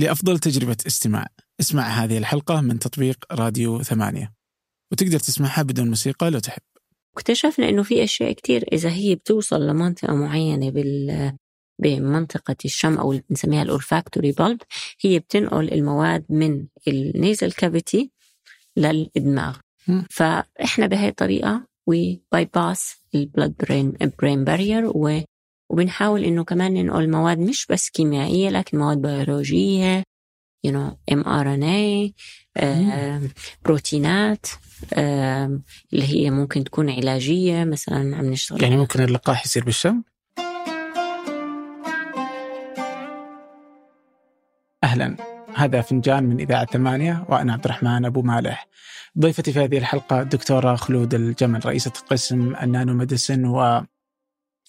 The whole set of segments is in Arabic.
لأفضل تجربة استماع. اسمع هذه الحلقة من تطبيق راديو ثمانية. وتقدر تسمعها بدون موسيقى لو تحب. اكتشفنا إنه في أشياء كتير. إذا هي بتوصل لمنطقة معينة بال بمنطقة الشم أو اللي بنسميها ال olfactory bulb هي بتنقل المواد من ال nasal cavity للدماغ. فإحنا بهي الطريقة we bypass ال blood brain brain barrier وبنحاول إنه كمان ننقل مواد مش بس كيميائية لكن مواد بيولوجية you know mRNA آه، بروتينات آه، اللي هي ممكن تكون علاجية مثلا عم نشتغل يعني ممكن اللقاح يصير بالشم؟ أهلا. هذا فنجان من إذاعة ثمانية وأنا عبد الرحمن أبو مالح. ضيفتي في هذه الحلقة الدكتورة خلود الجمل رئيسة قسم النانو ميديسن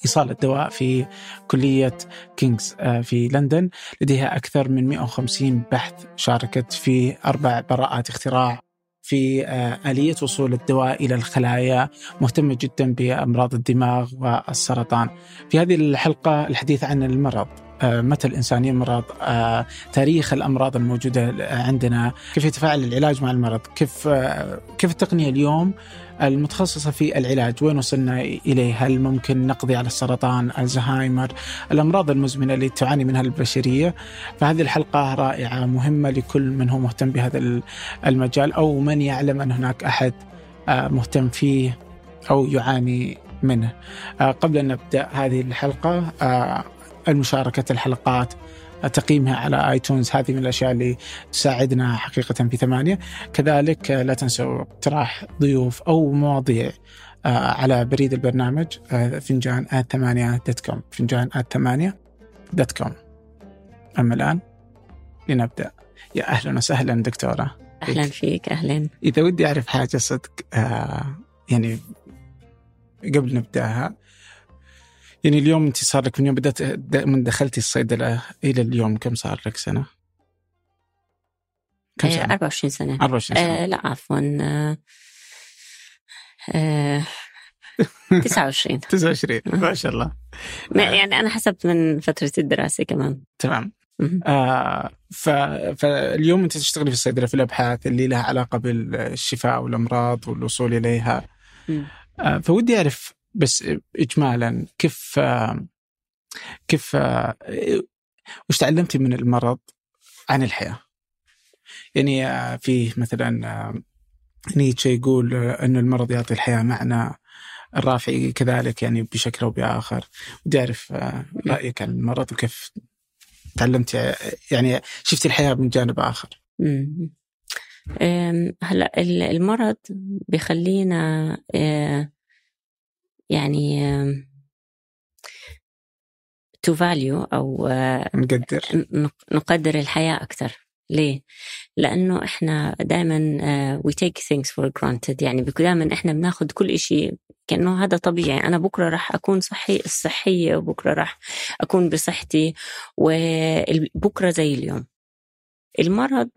وإيصال الدواء في كلية كينجز آه، في لندن لديها أكثر من 150 بحث شاركت في أربع براءات اختراع في آه، آلية وصول الدواء إلى الخلايا مهتمة جدا بأمراض الدماغ والسرطان. في هذه الحلقة الحديث عن المرض. متى الإنسان يمرض آه، تاريخ الأمراض الموجودة عندنا كيف يتفاعل العلاج مع المرض كيف آه، كيف التقنية اليوم المتخصصة في العلاج وين وصلنا إليه هل ممكن نقضي على السرطان الزهايمر الأمراض المزمنة اللي تعاني منها البشرية. فهذه الحلقة رائعة مهمة لكل من هو مهتم بهذا المجال أو من يعلم أن هناك آه، مهتم فيه أو يعاني منه. آه، قبل أن نبدأ هذه الحلقة آه، المشاركة الحلقات تقييمها على آيتونز. هذه من الأشياء اللي تساعدنا حقيقة في ثمانية. كذلك آه، لا تنسوا اقتراح ضيوف أو مواضيع آه، على بريد البرنامج آه، فنجان at ثمانية dot com. فنجان at ثمانية dot com. أما الآن لنبدأ. يا أهلا وسهلا دكتورة. أهلا فيك. أهلا. إذا ودي أعرف حاجة صدق يعني قبل نبدأها يعني اليوم أنت صار لك من يوم بدأت د- من دخلتي الصيدلة إلى اليوم كم صار لك سنة؟ كم آه، سنة؟ 24 سنة. 24 سنة. آه لا عفوا آه آه 29 29 ما شاء الله. ما- يعني أنا حسبت من فترة الدراسة كمان. تمام. آه ف... فاليوم أنت تشتغلي في الصيدلة في الأبحاث اللي لها علاقة بالشفاء والأمراض والوصول إليها. آه فودي أعرف بس اجمالا كيف كيف وش تعلمتي من المرض عن الحياة؟ يعني في مثلا نيتشه يقول إنه المرض يعطي الحياة معنى الرافعي كذلك يعني بشكل أو بآخر. ودي أعرف رأيك عن المرض وكيف تعلمتي يعني شفتي الحياة من جانب آخر. هلا ال- المرض بخلينا آه، يعني to value أو آه، نقدر. نق- نقدر الحياة أكثر ليه؟ لأنه إحنا دائما we take things for granted. يعني دائما إحنا بناخذ كل إشي كأنه هذا طبيعي. أنا بكرة راح أكون صحي صحية وبكرة راح أكون بصحتي وبكرة زي اليوم. المرض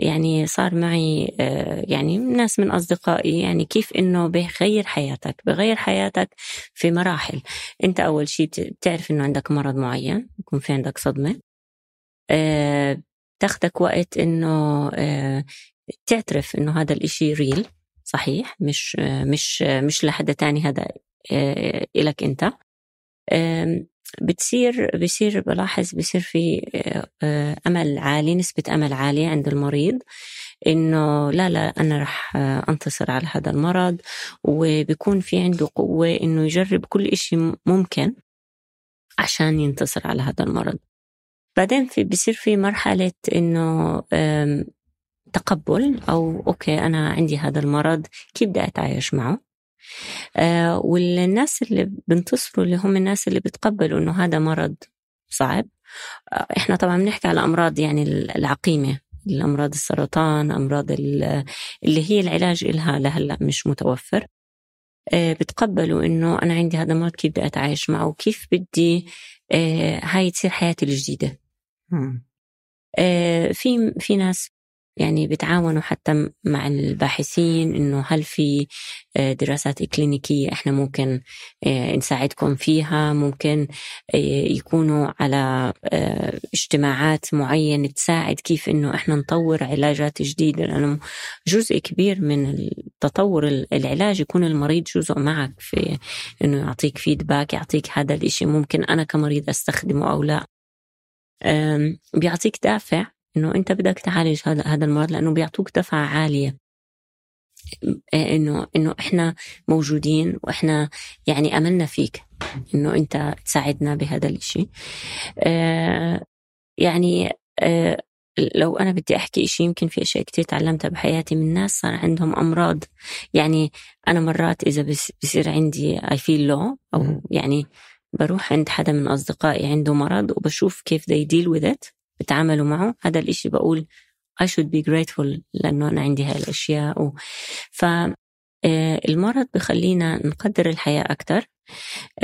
يعني صار معي آه، يعني ناس من أصدقائي يعني كيف إنه بيغير حياتك بغير حياتك في مراحل. أنت أول شيء بت- بتعرف إنه عندك مرض معين يكون في عندك صدمة. آه، تاخدك وقت إنه آه، تعترف إنه هذا الإشي ريل صحيح مش مش مش لحد تاني هذا إلك أنت. بتصير بصير بلاحظ بصير في آه، آه، أمل عالي نسبة أمل عالية عند المريض إنه لا لا أنا رح آه، أنتصر على هذا المرض وبيكون في عنده قوة إنه يجرب كل إشي ممكن عشان ينتصر على هذا المرض. بعدين في بصير في مرحلة إنه تقبل أو أوكي أنا عندي هذا المرض كيف بدي أتعايش معه؟ آه والناس اللي بنتصروا اللي هم الناس اللي بتقبلوا إنه هذا مرض صعب. آه إحنا طبعا بنحكي على أمراض يعني العقيمة الأمراض السرطان أمراض ال- اللي هي العلاج إلها لهلأ مش متوفر. آه بتقبلوا إنه أنا عندي هذا المرض كيف بدي أتعايش معه؟ وكيف بدي هاي تصير حياتي الجديدة؟ في في ناس يعني بتعاونوا حتى مع الباحثين إنه هل في آه، دراسات كلينيكية إحنا ممكن آه، نساعدكم فيها ممكن آه، يكونوا على اجتماعات معينة تساعد كيف إنه إحنا نطور علاجات جديدة لأنه جزء كبير من تطور العلاج يكون المريض جزء معك في إنه يعطيك فيدباك يعطيك هذا الإشي ممكن أنا كمريض أستخدمه أو لا. بيعطيك دافع إنه أنت بدك تعالج هذا هذا المرض لأنه بيعطوك دفعة عالية. انه إنه إحنا موجودين وإحنا يعني أملنا فيك إنه أنت تساعدنا بهذا الشيء آه يعني آه لو أنا بدي أحكي شيء يمكن في أشياء كثير تعلمتها بحياتي من ناس صار عندهم أمراض. يعني أنا مرات إذا بصير عندي اي فيل لو أو يعني بروح عند حدا من أصدقائي عنده مرض وبشوف كيف they deal with it. بتعاملوا معه. هذا الإشي بقول I should be grateful لأنه أنا عندي هاي الأشياء. و... ف آه، المرض بخلينا نقدر الحياة أكتر.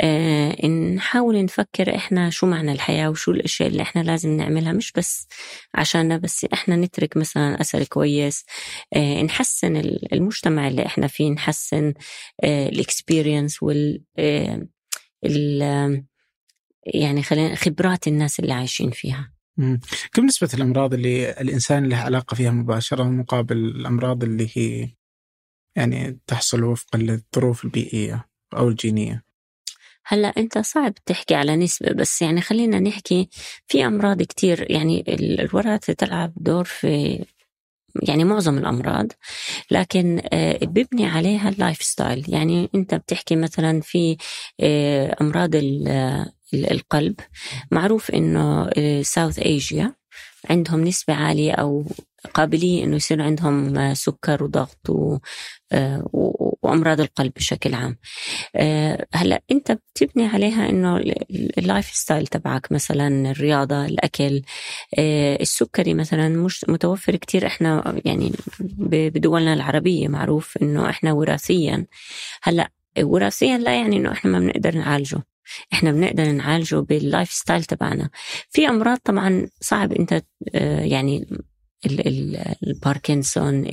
آه، نحاول نفكر إحنا شو معنى الحياة وشو الأشياء اللي إحنا لازم نعملها. مش بس عشان بس إحنا نترك مثلا أثر كويس. آه، نحسن المجتمع اللي إحنا فيه نحسن الإكسبيرينس وال يعني خلينا خبرات الناس اللي عايشين فيها. كم نسبة الأمراض اللي الإنسان له علاقة فيها مباشرة مقابل الأمراض اللي هي يعني تحصل وفقا للظروف البيئية أو الجينية؟ هلا أنت صعب تحكي على نسبة بس يعني خلينا نحكي في أمراض كتير يعني الوراثة تلعب دور في يعني معظم الأمراض لكن آه، بيبني عليها ال lifestyle يعني أنت بتحكي مثلا في آه، أمراض القلب. معروف إنه South Asia عندهم نسبة عالية أو قابلية إنه يصير عندهم سكر وضغط و... آه، وأمراض القلب بشكل عام. آه، هلأ أنت بتبني عليها إنه ال lifestyle تبعك مثلا الرياضة الأكل. آه، السكري مثلا مش متوفر كتير. إحنا يعني بدولنا العربية معروف إنه إحنا وراثيا. هلأ وراثيا لا يعني إنه إحنا ما بنقدر نعالجه. إحنا بنقدر نعالجه بال lifestyle تبعنا. في أمراض طبعا صعب إنت آه، يعني الباركنسون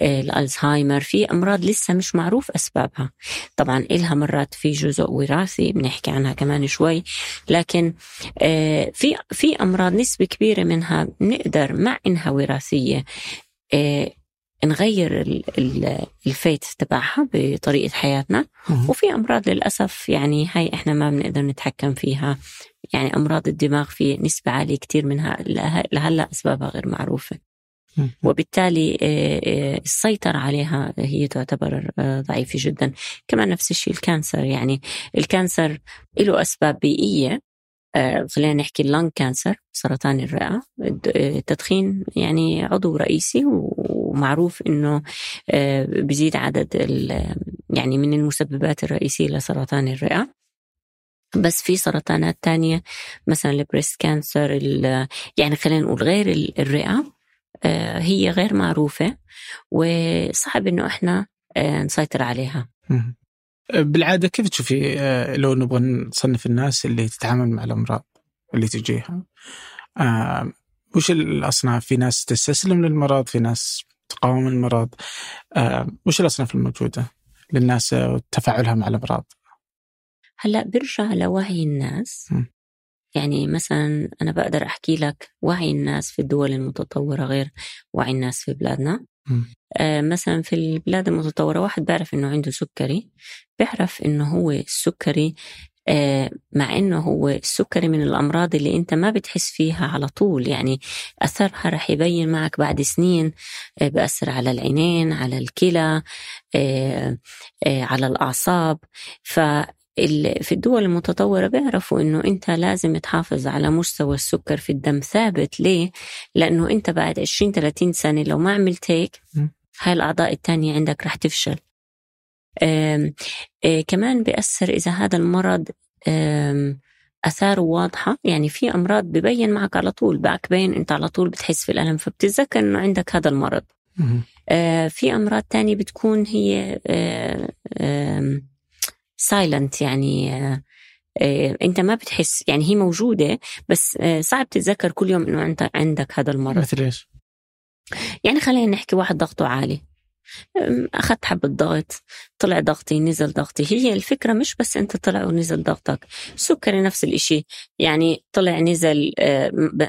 الألزهايمر في أمراض لسه مش معروف أسبابها. طبعا إلها مرات في جزء وراثي بنحكي عنها كمان شوي. لكن آه، في في أمراض نسبة كبيرة منها بنقدر مع إنها وراثية آه، نغير الفيت تبعها بطريقة حياتنا. وفي أمراض للأسف يعني هاي إحنا ما بنقدر نتحكم فيها. يعني أمراض الدماغ في نسبة عالية كتير منها لهلا أسبابها غير معروفة. وبالتالي آه، آه، السيطرة عليها هي تعتبر آه، ضعيفة جدا. كمان نفس الشيء ال cancer. يعني ال cancer له أسباب بيئية خلينا نحكي ال lung cancer سرطان الرئة. التدخين يعني عضو رئيسي ومعروف إنه آه، بزيد عدد يعني من المسببات الرئيسية لسرطان الرئة. بس في سرطانات تانية مثلا البريست كانسر يعني خلينا نقول غير الرئة آه، هي غير معروفة وصعب إنه إحنا آه، نسيطر عليها. بالعادة كيف تشوفي لو نبغى نصنف الناس اللي تتعامل مع الأمراض اللي تجيها؟ وش الأصناف؟ في ناس تستسلم للمرض في ناس تقاوم المرض. وش الأصناف الموجودة للناس وتفاعلها مع الأمراض؟ هلا برجع لوعي الناس. م. يعني مثلا أنا بقدر أحكي لك وعي الناس في الدول المتطورة غير وعي الناس في بلادنا. آه مثلا في البلاد المتطورة واحد بيعرف إنه عنده سكري بيعرف إنه هو السكري آه، مع إنه هو السكري من الأمراض اللي أنت ما بتحس فيها على طول. يعني أثرها رح يبين معك بعد سنين آه، بأثر على العينين على الكلى آه، على الأعصاب. ف في الدول المتطورة بيعرفوا إنه أنت لازم تحافظ على مستوى السكر في الدم. ثابت ليه؟ لأنه أنت بعد 20 30 سنة لو ما عملت هيك هاي الأعضاء التانية عندك رح تفشل. آه، كمان بيأثر إذا هذا المرض آثاره واضحة. يعني في أمراض ببين معك على طول باك بين أنت على طول بتحس في الألم فبتتذكر إنه عندك هذا المرض. آه في أمراض تانية بتكون هي silent يعني آه آه أنت ما بتحس يعني هي موجودة بس آه صعب تتذكر كل يوم إنه أنت عندك هذا المرض. مثل إيش؟ يعني خلينا نحكي واحد ضغطه عالي. أخذت حبة ضغط طلع ضغطي نزل ضغطي. هي الفكرة مش بس أنت طلع ونزل ضغطك السكري نفس الإشي. يعني طلع نزل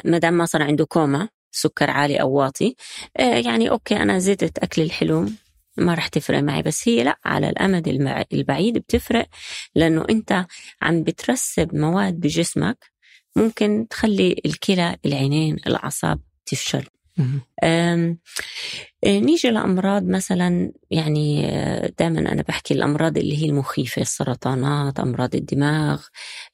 ما دام ما صار عنده كوما سكر عالي أو واطي يعني أوكي أنا زدت أكل الحلو ما رح تفرق معي بس هي لا على الأمد البعيد بتفرق لأنه أنت عم بترسب مواد بجسمك ممكن تخلي الكلى العينين الأعصاب تفشل. آه، نيجي لأمراض مثلا يعني آه، دائما أنا بحكي الأمراض اللي هي المخيفة السرطانات أمراض الدماغ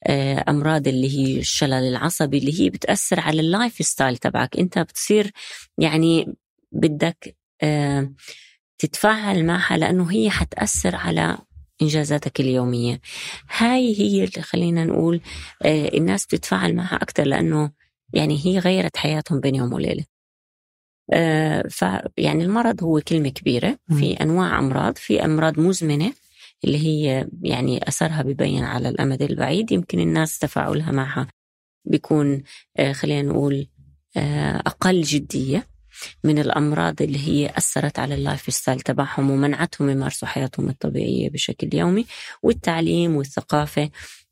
آه، أمراض اللي هي الشلل العصبي اللي هي بتأثر على ال lifestyle تبعك. أنت بتصير يعني بدك تتفاعل معها لأنه هي حتأثر على إنجازاتك اليومية. هاي هي اللي خلينا نقول الناس بتتفاعل معها أكثر لأنه يعني هي غيرت حياتهم بين يوم وليلة. آه، فيعني المرض هو كلمة كبيرة. في أنواع أمراض. في أمراض مزمنة اللي هي يعني أثرها ببين على الأمد البعيد. يمكن الناس تفاعلها معها بيكون آه، خلينا نقول آه، أقل جدية. من الأمراض اللي هي أثرت على ال lifestyle تبعهم ومنعتهم يمارسوا حياتهم الطبيعية بشكل يومي والتعليم والثقافة.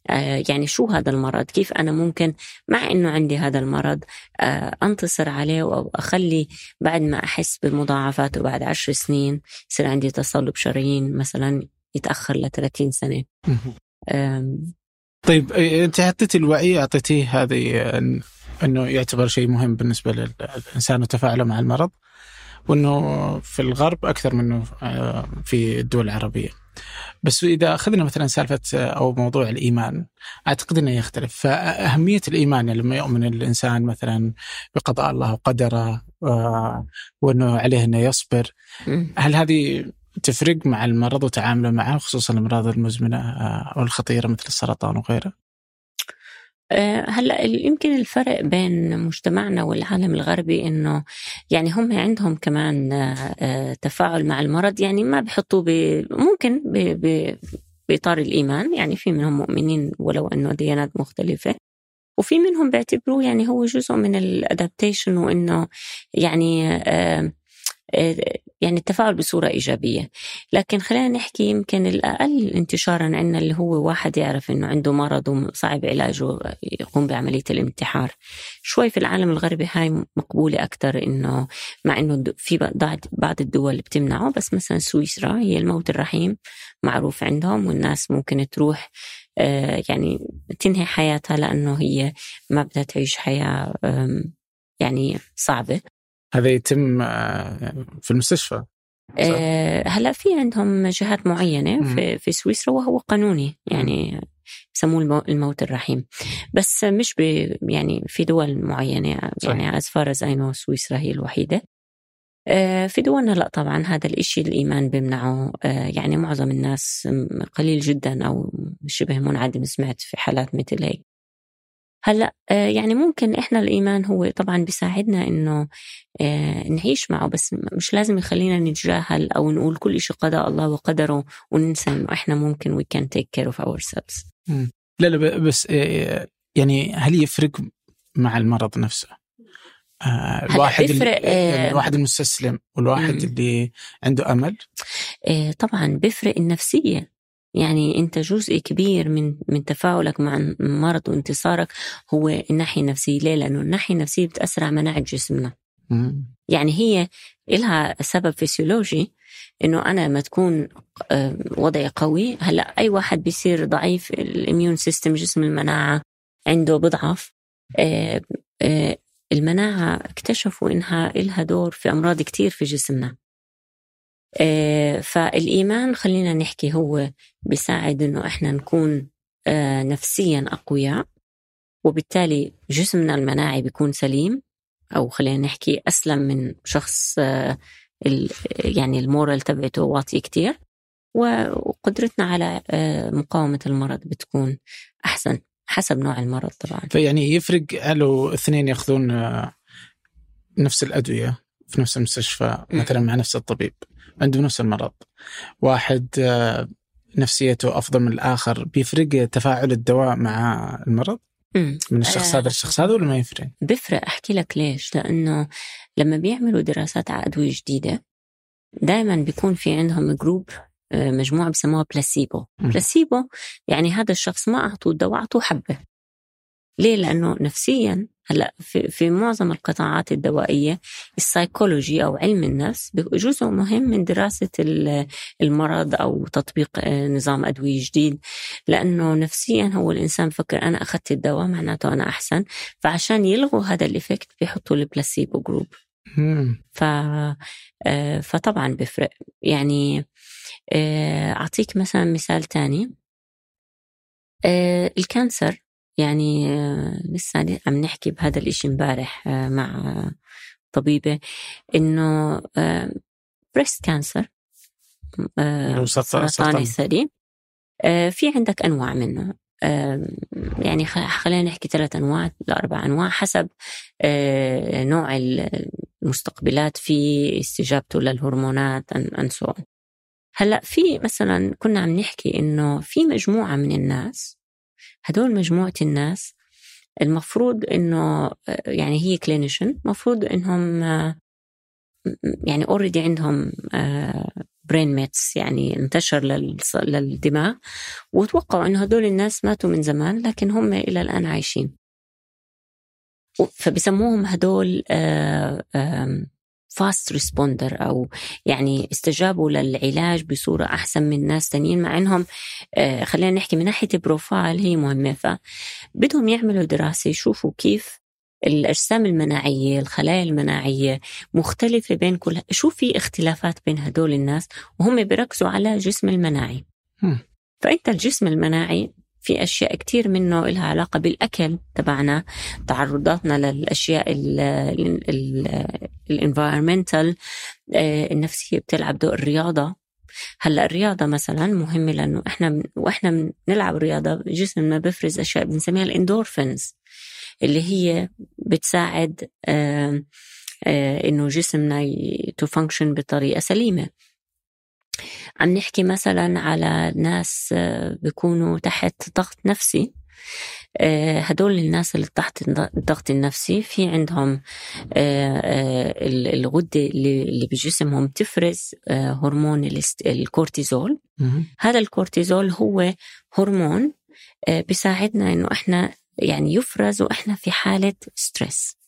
آه، يعني شو هذا المرض؟ كيف أنا ممكن مع أنه عندي هذا المرض آه، أنتصر عليه وأخلي بعد ما أحس بمضاعفاته بعد عشر سنين يصير عندي تصلب شرايين مثلا يتأخر ل 30 سنة. طيب أنت حطيتي الوعي أعطيتيه هذه أنه يعتبر شيء مهم بالنسبة للإنسان وتفاعله مع المرض وأنه في الغرب أكثر منه آه، في الدول العربية. بس إذا أخذنا مثلا سالفة أو موضوع الإيمان أعتقد إنه يختلف. فأهمية الإيمان يعني لما يؤمن الإنسان مثلا بقضاء الله وقدره وإنه عليه إنه يصبر هل هذه تفرق مع المرض وتعامله معه خصوصا الأمراض المزمنة آه، أو الخطيرة مثل السرطان وغيره؟ آه، هلأ يمكن الفرق بين مجتمعنا والعالم الغربي إنه يعني هم عندهم كمان آه، تفاعل مع المرض يعني ما بحطوه ممكن بإطار الإيمان يعني في منهم مؤمنين ولو أنه ديانات مختلفة وفي منهم بيعتبروه يعني هو جزء من الادابتيشن وإنه يعني آه يعني التفاعل بصورة إيجابية. لكن خلينا نحكي يمكن الأقل انتشارا عندنا اللي هو واحد يعرف أنه عنده مرض وصعب علاجه يقوم بعملية الانتحار. شوي في العالم الغربي هاي مقبولة أكثر أنه مع أنه في بعض الدول بتمنعه بس مثلا سويسرا هي الموت الرحيم معروف عندهم والناس ممكن تروح آه، يعني تنهي حياتها لأنه هي ما بدها تعيش حياة يعني صعبة. هذا يتم آه، في المستشفى أه هلا في عندهم جهات معينة في, في سويسرا وهو قانوني يعني يسموه الموت الرحيم. بس مش ب يعني في دول معينة يعني as far as I سويسرا هي الوحيدة. أه في دولنا لا طبعا هذا الإشي الإيمان بيمنعه. أه يعني معظم الناس قليل جدا أو شبه منعدم سمعت في حالات مثل هيك. هلا آه، يعني ممكن إحنا الإيمان هو طبعا بيساعدنا إنه آه، نعيش معه بس مش لازم يخلينا نتجاهل أو نقول كل شيء قضاء الله وقدره وننسى إنه إحنا ممكن we can take care of ourselves لا لا بس آه، يعني هل يفرق مع المرض نفسه؟ آه الواحد اللي يعني الواحد المستسلم والواحد مم. اللي عنده أمل آه طبعا بيفرق النفسية يعني أنت جزء كبير من من تفاعلك مع المرض وانتصارك هو الناحية النفسية. ليه؟ لأنه الناحية النفسية بتاثر على مناعة جسمنا. يعني هي لها سبب فسيولوجي إنه أنا لما تكون آه، وضعي قوي. هلأ أي واحد بيصير ضعيف الإميون سيستم جسم المناعة عنده بضعف. آه، آه، المناعة اكتشفوا إنها لها دور في أمراض كتير في جسمنا. فالإيمان خلينا نحكي هو بيساعد إنه إحنا نكون آه، نفسيا أقوياء وبالتالي جسمنا المناعي بيكون سليم أو خلينا نحكي أسلم من شخص آه، يعني المورال تبعته واطي كتير وقدرتنا على مقاومة المرض بتكون أحسن حسب نوع المرض طبعا. فيعني يفرق لو اثنين ياخذون نفس الأدوية في نفس المستشفى مثلا مع نفس الطبيب. عنده نفس المرض واحد آه، نفسيته أفضل من الآخر بيفرق تفاعل الدواء مع المرض. من الشخص آه. هذا للشخص هذا ولا ما يفرق؟ بفرق أحكي لك ليش لأنه لما بيعملوا دراسات على ادويه جديدة دائما بيكون في عندهم group آه، مجموعة بسموها placebo. placebo يعني هذا الشخص ما أعطوه الدواء أعطوه حبة ليه؟ لأنه نفسيا هلأ في, في معظم القطاعات الدوائية السايكولوجي أو علم النفس جزء مهم من دراسة ال- المرض أو تطبيق آه، نظام أدوية جديد. لأنه نفسيا هو الإنسان بفكر أنا أخذت الدواء معناته أنا أحسن فعشان يلغوا هذا ال effect بيحطوا ال placebo group. ف آه، فطبعا بيفرق. يعني آه، أعطيك مثلا مثال تاني. ال cancer يعني آه، لسه عم نحكي بهذا الإشي امبارح آه، مع طبيبة إنه breast cancer سرطان-. الثدي في عندك أنواع منه آه، يعني خلينا نحكي ثلاث أنواع لأربع أنواع حسب نوع المستقبلات في استجابته للهرمونات on. هلأ في مثلا كنا عم نحكي إنه في مجموعة من الناس هدول مجموعة الناس المفروض إنه آه، يعني هي clinician المفروض إنهم آه، يعني already عندهم brain mets يعني انتشر للدماغ وتوقعوا إنه هدول الناس ماتوا من زمان لكن هم إلى الآن عايشين. فبسموهم هدول fast responder أو يعني استجابوا للعلاج بصورة أحسن من ناس تانيين مع إنهم آه، خلينا نحكي من ناحية profile هي مهمة. فبدهم يعملوا دراسة يشوفوا كيف الأجسام المناعية الخلايا المناعية مختلفة بين كل شو في اختلافات بين هدول الناس؟ وهم بيركزوا على الجسم المناعي. فأنت الجسم المناعي في أشياء كتير منه لها علاقة بالأكل تبعنا تعرضاتنا للأشياء ال environmental النفسية بتلعب دور الرياضة. هلأ الرياضة مثلا مهمه لأنه إحنا وإحنا بنلعب رياضة جسمنا بيفرز أشياء بنسميها الاندورفينز اللي هي بتساعد آه، آه، إنه جسمنا to function بطريقة سليمة. عم نحكي مثلا على ناس آه، بيكونوا تحت ضغط نفسي. آه، هدول الناس اللي تحت الضغط النفسي في عندهم آه، ال- الغدة اللي اللي بجسمهم تفرز هرمون الكورتيزول. هذا الكورتيزول هو هرمون بيساعدنا إنه إحنا يعني يفرز وإحنا في حالة stress.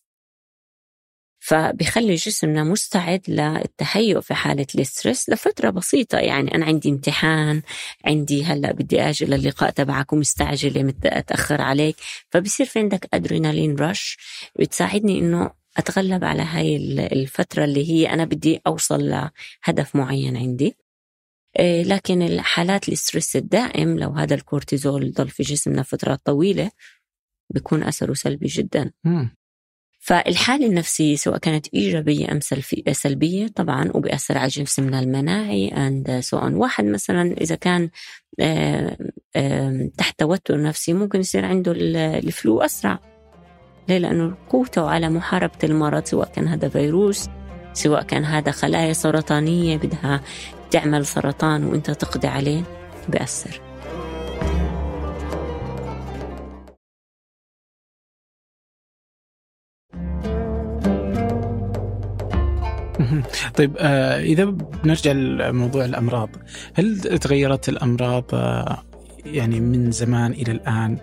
فبيخلي جسمنا مستعد للتهيؤ في حالة ال stress لفترة بسيطة. يعني أنا عندي امتحان عندي هلأ بدي أجل اللقاء تبعك ومستعجلة أتأخر عليك. فبصير في عندك adrenaline rush بتساعدني إنه أتغلب على هاي ال- الفترة اللي هي أنا بدي أوصل لهدف معين عندي. إيه، لكن الحالات ال stress الدائم لو هذا الكورتيزول ضل في جسمنا فترات طويلة بيكون أثره سلبي جدا. فالحالة النفسية سواء كانت إيجابية أم سلبية طبعا وبيأثر على جسمنا المناعي. And so on. واحد مثلا إذا كان آه، تحت توتر نفسي ممكن يصير عنده ال- الفلو أسرع. ليه؟ لأنه قوته على محاربة المرض سواء كان هذا فيروس سواء كان هذا خلايا سرطانية بدها تعمل سرطان وإنت تقضي عليه بيأثر. طيب آه إذا بنرجع لموضوع الأمراض هل تغيرت الأمراض آه يعني من زمان إلى الآن؟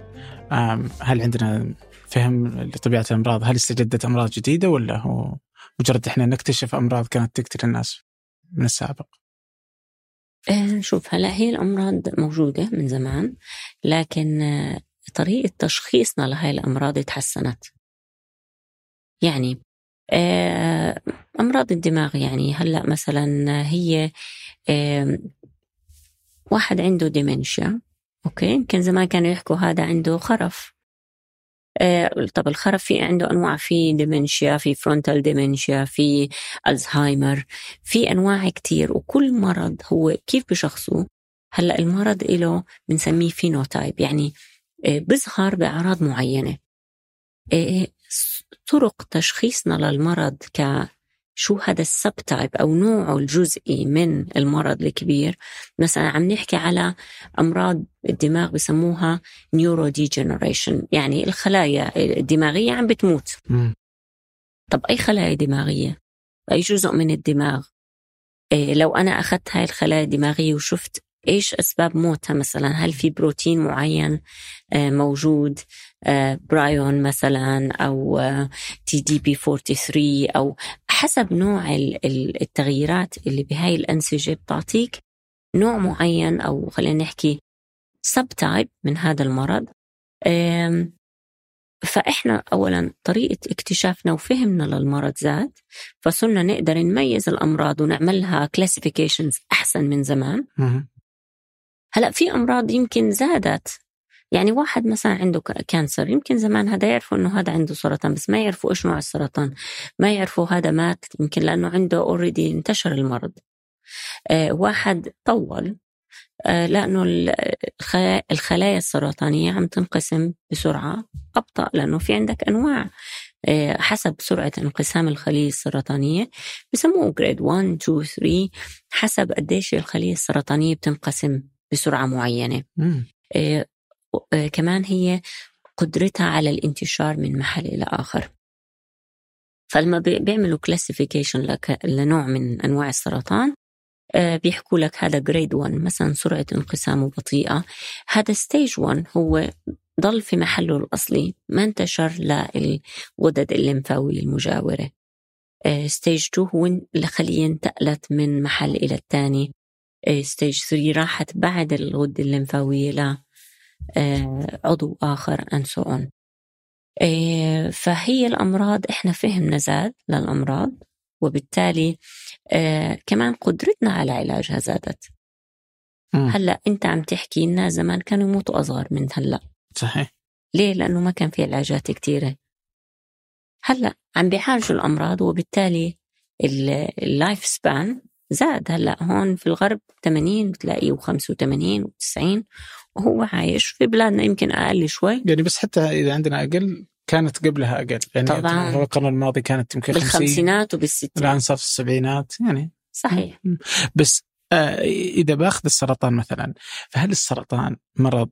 هل عندنا فهم لطبيعة الأمراض؟ هل استجدت أمراض جديدة ولا هو مجرد إحنا نكتشف أمراض كانت تقتل الناس من السابق؟ آه، شوف هلا هي الأمراض موجودة من زمان لكن طريقة تشخيصنا لهاي الأمراض تحسنت. يعني أمراض الدماغ يعني. هلأ مثلا هي آه، واحد عنده ديمنشيا Okay يمكن زمان كانوا يحكوا هذا عنده خرف. آه، طب الخرف في عنده أنواع في dementia في frontal dementia في الزهايمر في أنواع كتير. وكل مرض هو كيف بشخصه. هلأ المرض له بنسميه phenotype يعني آه، بيظهر بأعراض معينة. آه، طرق تشخيصنا للمرض شو هذا ال subtype أو نوعه الجزئي من المرض الكبير. مثلا عم نحكي على أمراض الدماغ بسموها neurodegeneration يعني الخلايا الدماغية عم بتموت. طب أي خلايا دماغية؟ أي جزء من الدماغ؟ إيه لو أنا أخذت هاي الخلايا الدماغية وشفت إيش أسباب موتها مثلا؟ هل في بروتين معين آه، موجود آه، برايون مثلا أو TDP 43 أو حسب نوع التغييرات اللي بهاي الأنسجة بتعطيك نوع معين أو خلينا نحكي subtype من هذا المرض. فإحنا أولا طريقة اكتشافنا وفهمنا للمرض زاد فصرنا نقدر نميز الأمراض ونعملها classifications أحسن من زمان. هلا في أمراض يمكن زادت. يعني واحد مثلا عنده cancer يمكن زمان هذا يعرفوا إنه هذا عنده سرطان بس ما يعرفوا إيش نوع السرطان. ما يعرفوا هذا مات يمكن لأنه عنده already انتشر المرض. آه واحد طول آه لأنه الخلايا السرطانية عم تنقسم بسرعة أبطأ لأنه في عندك أنواع آه حسب سرعة انقسام الخلية السرطانية بسموه grade 1 2 3 حسب قديش الخلية السرطانية بتنقسم. بسرعة معينة. آه آه، كمان هي قدرتها على الانتشار من محل إلى آخر. فلما بيعملوا classification لنوع من أنواع السرطان آه، بيحكوا لك هذا grade 1 مثلا سرعة انقسامه بطيئة. هذا stage 1 هو ضل في محله الأصلي ما انتشر للغدد الليمفاوية المجاورة stage 2 هو الخلية انتقلت من محل إلى الثاني. stage 3 راحت بعد الغدة الليمفاوية آه، عضو آخر and so on. آه، فهي الأمراض إحنا فهمنا زاد للأمراض وبالتالي آه، كمان قدرتنا على علاجها زادت. هلأ أنت عم تحكي لنا زمان كانوا يموتوا أصغر من هلأ. صحيح. ليه؟ لأنه ما كان في علاجات كثيره هلأ عم بيعالجوا الأمراض وبالتالي اللايف سبان زاد. هلا هون في الغرب 80 بتلاقيه و85 و90 وهو عايش في بلادنا يمكن أقل شوي. يعني بس حتى إذا عندنا أقل كانت قبلها أقل. يعني طبعا. القرن الماضي كانت يمكن بالخمسينات وبالستينات. الآن صار في السبعينات. يعني صحيح. بس آه إذا بأخذ السرطان مثلا فهل السرطان مرض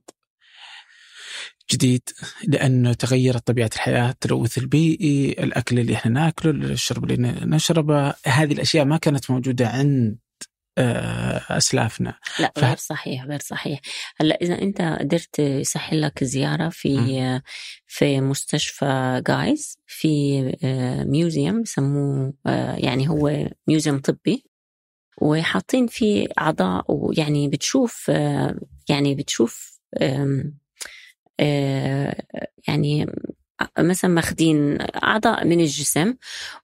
جديد لأنه تغيرت طبيعة الحياة، التلوث البيئي، الأكل اللي إحنا ناكله، الشرب اللي نشربه، هذه الأشياء ما كانت موجودة عند آه، أسلافنا. لا غير صحيح غير صحيح. هلأ إذا أنت قدرت يسهل لك زيارة في م. في مستشفى جايز في museum بسموه آه، يعني هو museum طبي وحاطين فيه أعضاء ويعني بتشوف آه، يعني بتشوف يعني مثلا ماخذين أعضاء من الجسم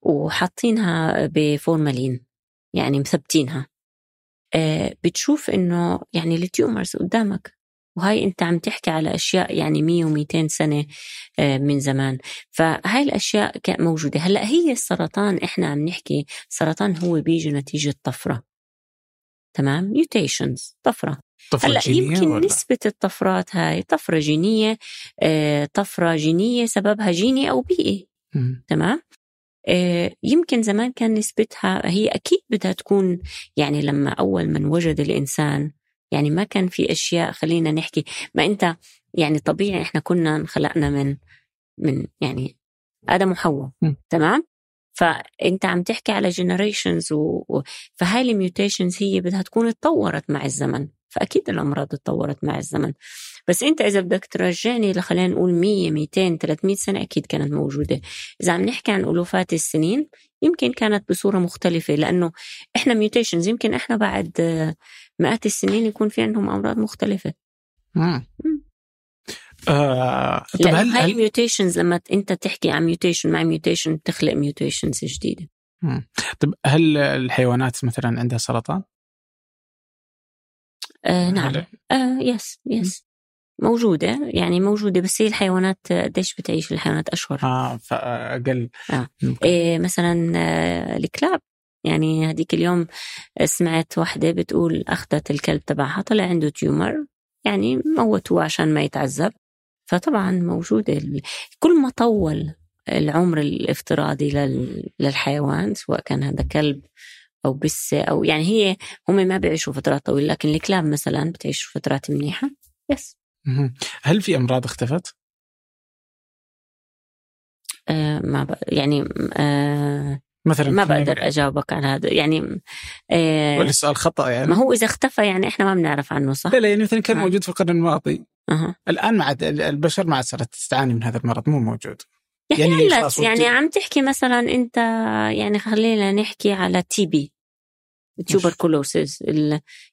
وحاطينها بفورمالين يعني مثبتينها. آه، بتشوف إنه يعني ال tumors قدامك وهاي أنت عم تحكي على أشياء يعني 100 و200 سنة آه، من زمان. فهاي الأشياء موجودة. هلأ هي السرطان إحنا عم نحكي سرطان هو بيجي نتيجة طفرة. تمام؟ mutations طفرة. طفرة هلأ يمكن ولا؟ نسبة الطفرات هاي طفرة جينية آه، طفرة جينية سببها جيني أو بيئي. تمام آه، يمكن زمان كان نسبتها هي أكيد بدها تكون يعني لما أول من وجد الإنسان يعني ما كان في أشياء خلينا نحكي ما أنت يعني طبيعي إحنا كنا انخلقنا من من يعني آدم وحواء تمام فأنت عم تحكي على generations و... فهاي ال mutations هي بدها تكون اتطورت مع الزمن فأكيد الأمراض اتطورت مع الزمن. بس أنت إذا بدك ترجعني لخلينا نقول 100 200 300 سنة أكيد كانت موجودة. إذا عم نحكي عن ألوفات السنين يمكن كانت بصورة مختلفة لأنه إحنا mutations يمكن إحنا بعد مئات السنين يكون في عندهم أمراض مختلفة. مم. آه، طب هل هاي ال mutations لما أنت تحكي عن mutation مع mutation بتخلق mutations جديدة. طب هل الحيوانات مثلا عندها سرطان؟ آه نعم. آه يس يس موجودة يعني موجودة بس هي الحيوانات قديش بتعيش الحيوانات؟ أشهر. آه فأقل. آه. إيه مثلا آه الكلاب. يعني هذيك اليوم سمعت واحدة بتقول أخذت الكلب تبعها طلع عنده تيومر يعني موتوه عشان ما يتعذب. فطبعا موجودة كل ما طول العمر الافتراضي للحيوان سواء كان هذا كلب أو بسه أو يعني هي هم ما بيعيشوا فترات طويلة لكن الكلاب مثلا بتعيش فترات منيحة. يس هل في أمراض اختفت؟ آه ما ب... يعني آه مثلا ما بقدر أجاوبك على هذا. يعني آه ولا السؤال خطأ يعني. ما هو إذا اختفى يعني إحنا ما بنعرف عنه صح؟ لا لا يعني مثلا كان آه. موجود في القرن الماضي. أه. الآن عاد البشر ما عاد صارت تستعاني من هذا المرض مو موجود. يعني يعني, يعني عم تحكي مثلا أنت يعني خلينا نحكي على TB tuberculosis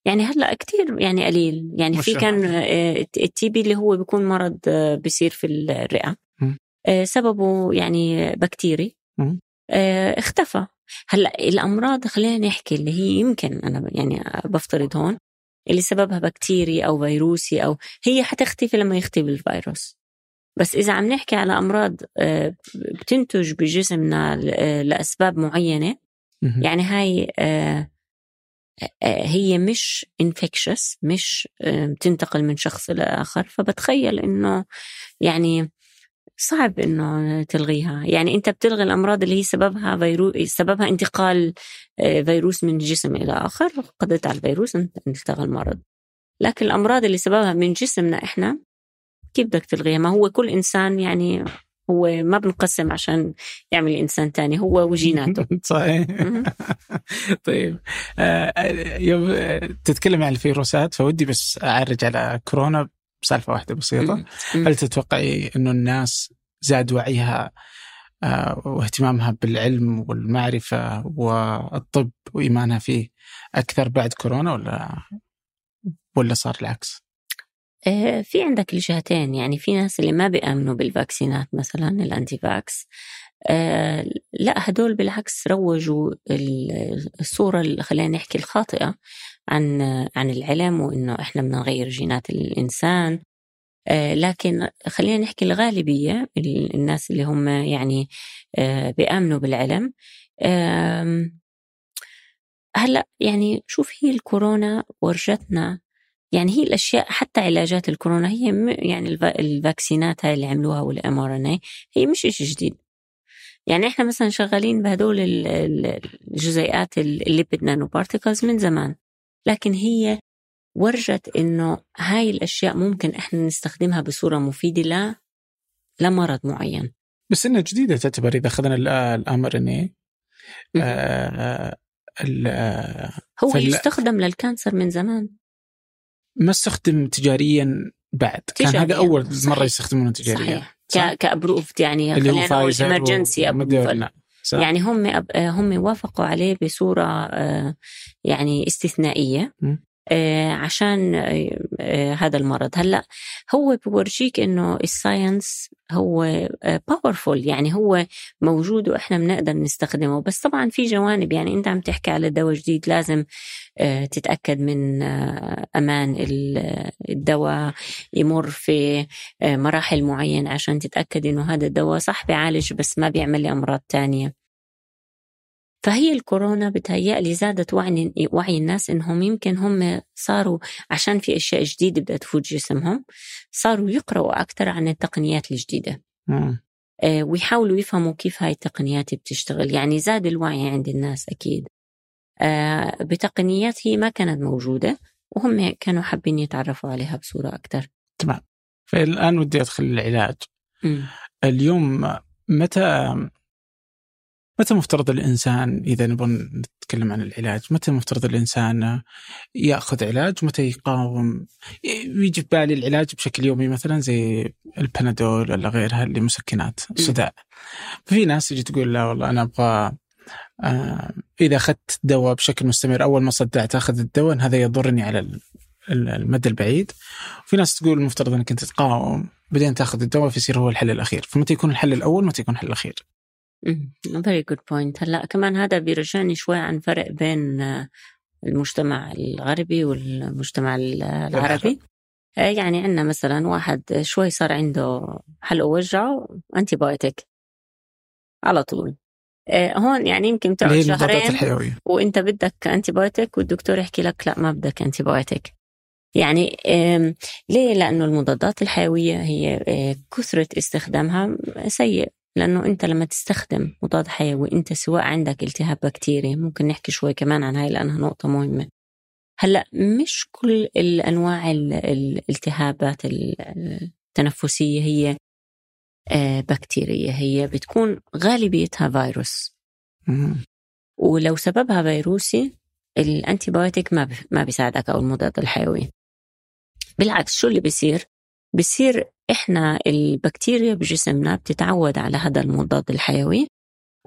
يعني هلا كثير يعني قليل. يعني في كان آه، ال TB اللي هو بيكون مرض آه، بيصير في الرئة. آه، سببه يعني بكتيري. اختفى. هلا الأمراض خلينا نحكي اللي هي يمكن أنا يعني بفترض هون اللي سببها بكتيري أو فيروسي أو هي حتختفي لما يختفي الفيروس. بس إذا عم نحكي على أمراض بتنتج بجسمنا لأسباب معينة يعني هاي هي مش انفكشس مش بتنتقل من شخص لآخر. فبتخيل إنه يعني صعب إنه تلغيها. يعني أنت بتلغي الأمراض اللي هي سببها فيروس سببها انتقال فيروس من جسم إلى آخر. قضيت على الفيروس انتقل المرض لكن الأمراض اللي سببها من جسمنا إحنا كيف بدك تلغيها؟ ما هو كل إنسان يعني هو ما بنقسم عشان يعمل إنسان تاني هو وجيناته. صحيح. طيب. آه، يوم تتكلم عن الفيروسات فودي بس أعرج على كورونا بسالفة واحدة بسيطة. هل تتوقعي إنه الناس زاد وعيها آه، واهتمامها بالعلم والمعرفة والطب وإيمانها فيه أكثر بعد كورونا ولا ولا صار العكس؟ آه، في عندك الجهتين يعني في ناس اللي ما بيأمنوا بال vaccineات مثلا ال anti-vax آه، لا هدول بالعكس روجوا الصورة خلينا نحكي الخاطئة عن عن العلم وإنه إحنا بدنا نغير جينات الإنسان. آه، لكن خلينا نحكي الغالبية الناس اللي هم يعني بيأمنوا بالعلم. هلأ يعني شوف هي الكورونا ورجتنا يعني هي الأشياء حتى علاجات الكورونا هي يعني ال vaccines هاي اللي عملوها وال mRNA هي مش شيء جديد. يعني إحنا مثلا شغالين بهدول الجزيئات ال lipid nanoparticles من زمان. لكن هي ورجت إنه هاي الأشياء ممكن إحنا نستخدمها بصورة مفيدة لا لمرض معين. بس إنها جديدة تعتبر إذا أخذنا ال mRNA هو. يستخدم لل cancer من زمان. ما استخدم تجاريا بعد. كان هذا أول صحيح. مره يستخدمونه تجاريا صحيح. ك approved يعني اللي هو فايزر emergency يعني هم هم وافقوا عليه بصورة آه، يعني استثنائية م. آه، عشان آه، هذا المرض. هلأ هو بورجيك إنه ال science هو powerful يعني هو موجود وإحنا بنقدر نستخدمه. بس طبعا في جوانب يعني أنت عم تحكي على دواء جديد لازم آه، تتأكد من أمان الدواء يمر في مراحل معينة عشان تتأكد إنه هذا الدواء صح بيعالج بس ما بيعمل لي أمراض تانية. فهي الكورونا بتهيألي زادت وعي وعي الناس إنهم يمكن هم صاروا عشان في أشياء جديدة بدها تفوت جسمهم صاروا يقرأوا أكثر عن التقنيات الجديدة. آه ويحاولوا يفهموا كيف هاي التقنيات بتشتغل. يعني زاد الوعي عند الناس أكيد. آه بتقنيات هي ما كانت موجودة وهم كانوا حابين يتعرفوا عليها بصورة أكثر تمام. فالآن ودي أدخل العلاج. م. اليوم متى متى مفترض الإنسان إذا نبغى نتكلم عن العلاج متى مفترض الإنسان يأخذ علاج؟ متى يقاوم؟ يجي في بالي العلاج بشكل يومي مثلا زي البنادول ولا غيرها اللي مسكنات صداع. في ناس تجي تقول لا والله أنا أبغى آه إذا أخذت دواء بشكل مستمر أول ما صدعت أخذ الدواء هذا يضرني على المدى البعيد. في ناس تقول المفترض إنك أنت تقاوم بعدين تأخذ الدواء فيصير هو الحل الأخير. فمتى يكون الحل الأول؟ متى يكون الحل الأخير؟ very good point هلا كمان هذا بيرجعني شوي عن فرق بين آه، المجتمع الغربي والمجتمع العربي. آه، يعني عندنا مثلا واحد شوي صار عنده حلقه وجعه antibiotic على طول. آه، هون يعني يمكن تقعد شهرين وانت بدك antibiotic والدكتور يحكي لك لا ما بدك antibiotic يعني ليه؟ لأنه المضادات الحيوية هي كثرة استخدامها سيء. لأنه أنت لما تستخدم مضاد حيوي أنت سواء عندك التهاب بكتيري ممكن نحكي شوي كمان عن هاي لأنها نقطة مهمة. هلأ مش كل الأنواع الالتهابات التنفسية هي آه، بكتيرية. هي بتكون غالبيتها فيروس. ولو سببها فيروسي الأنتيبيوتيك ما ما بيساعدك أو المضاد الحيوي. بالعكس شو اللي بيصير؟ بصير إحنا البكتيريا بجسمنا بتتعود على هذا المضاد الحيوي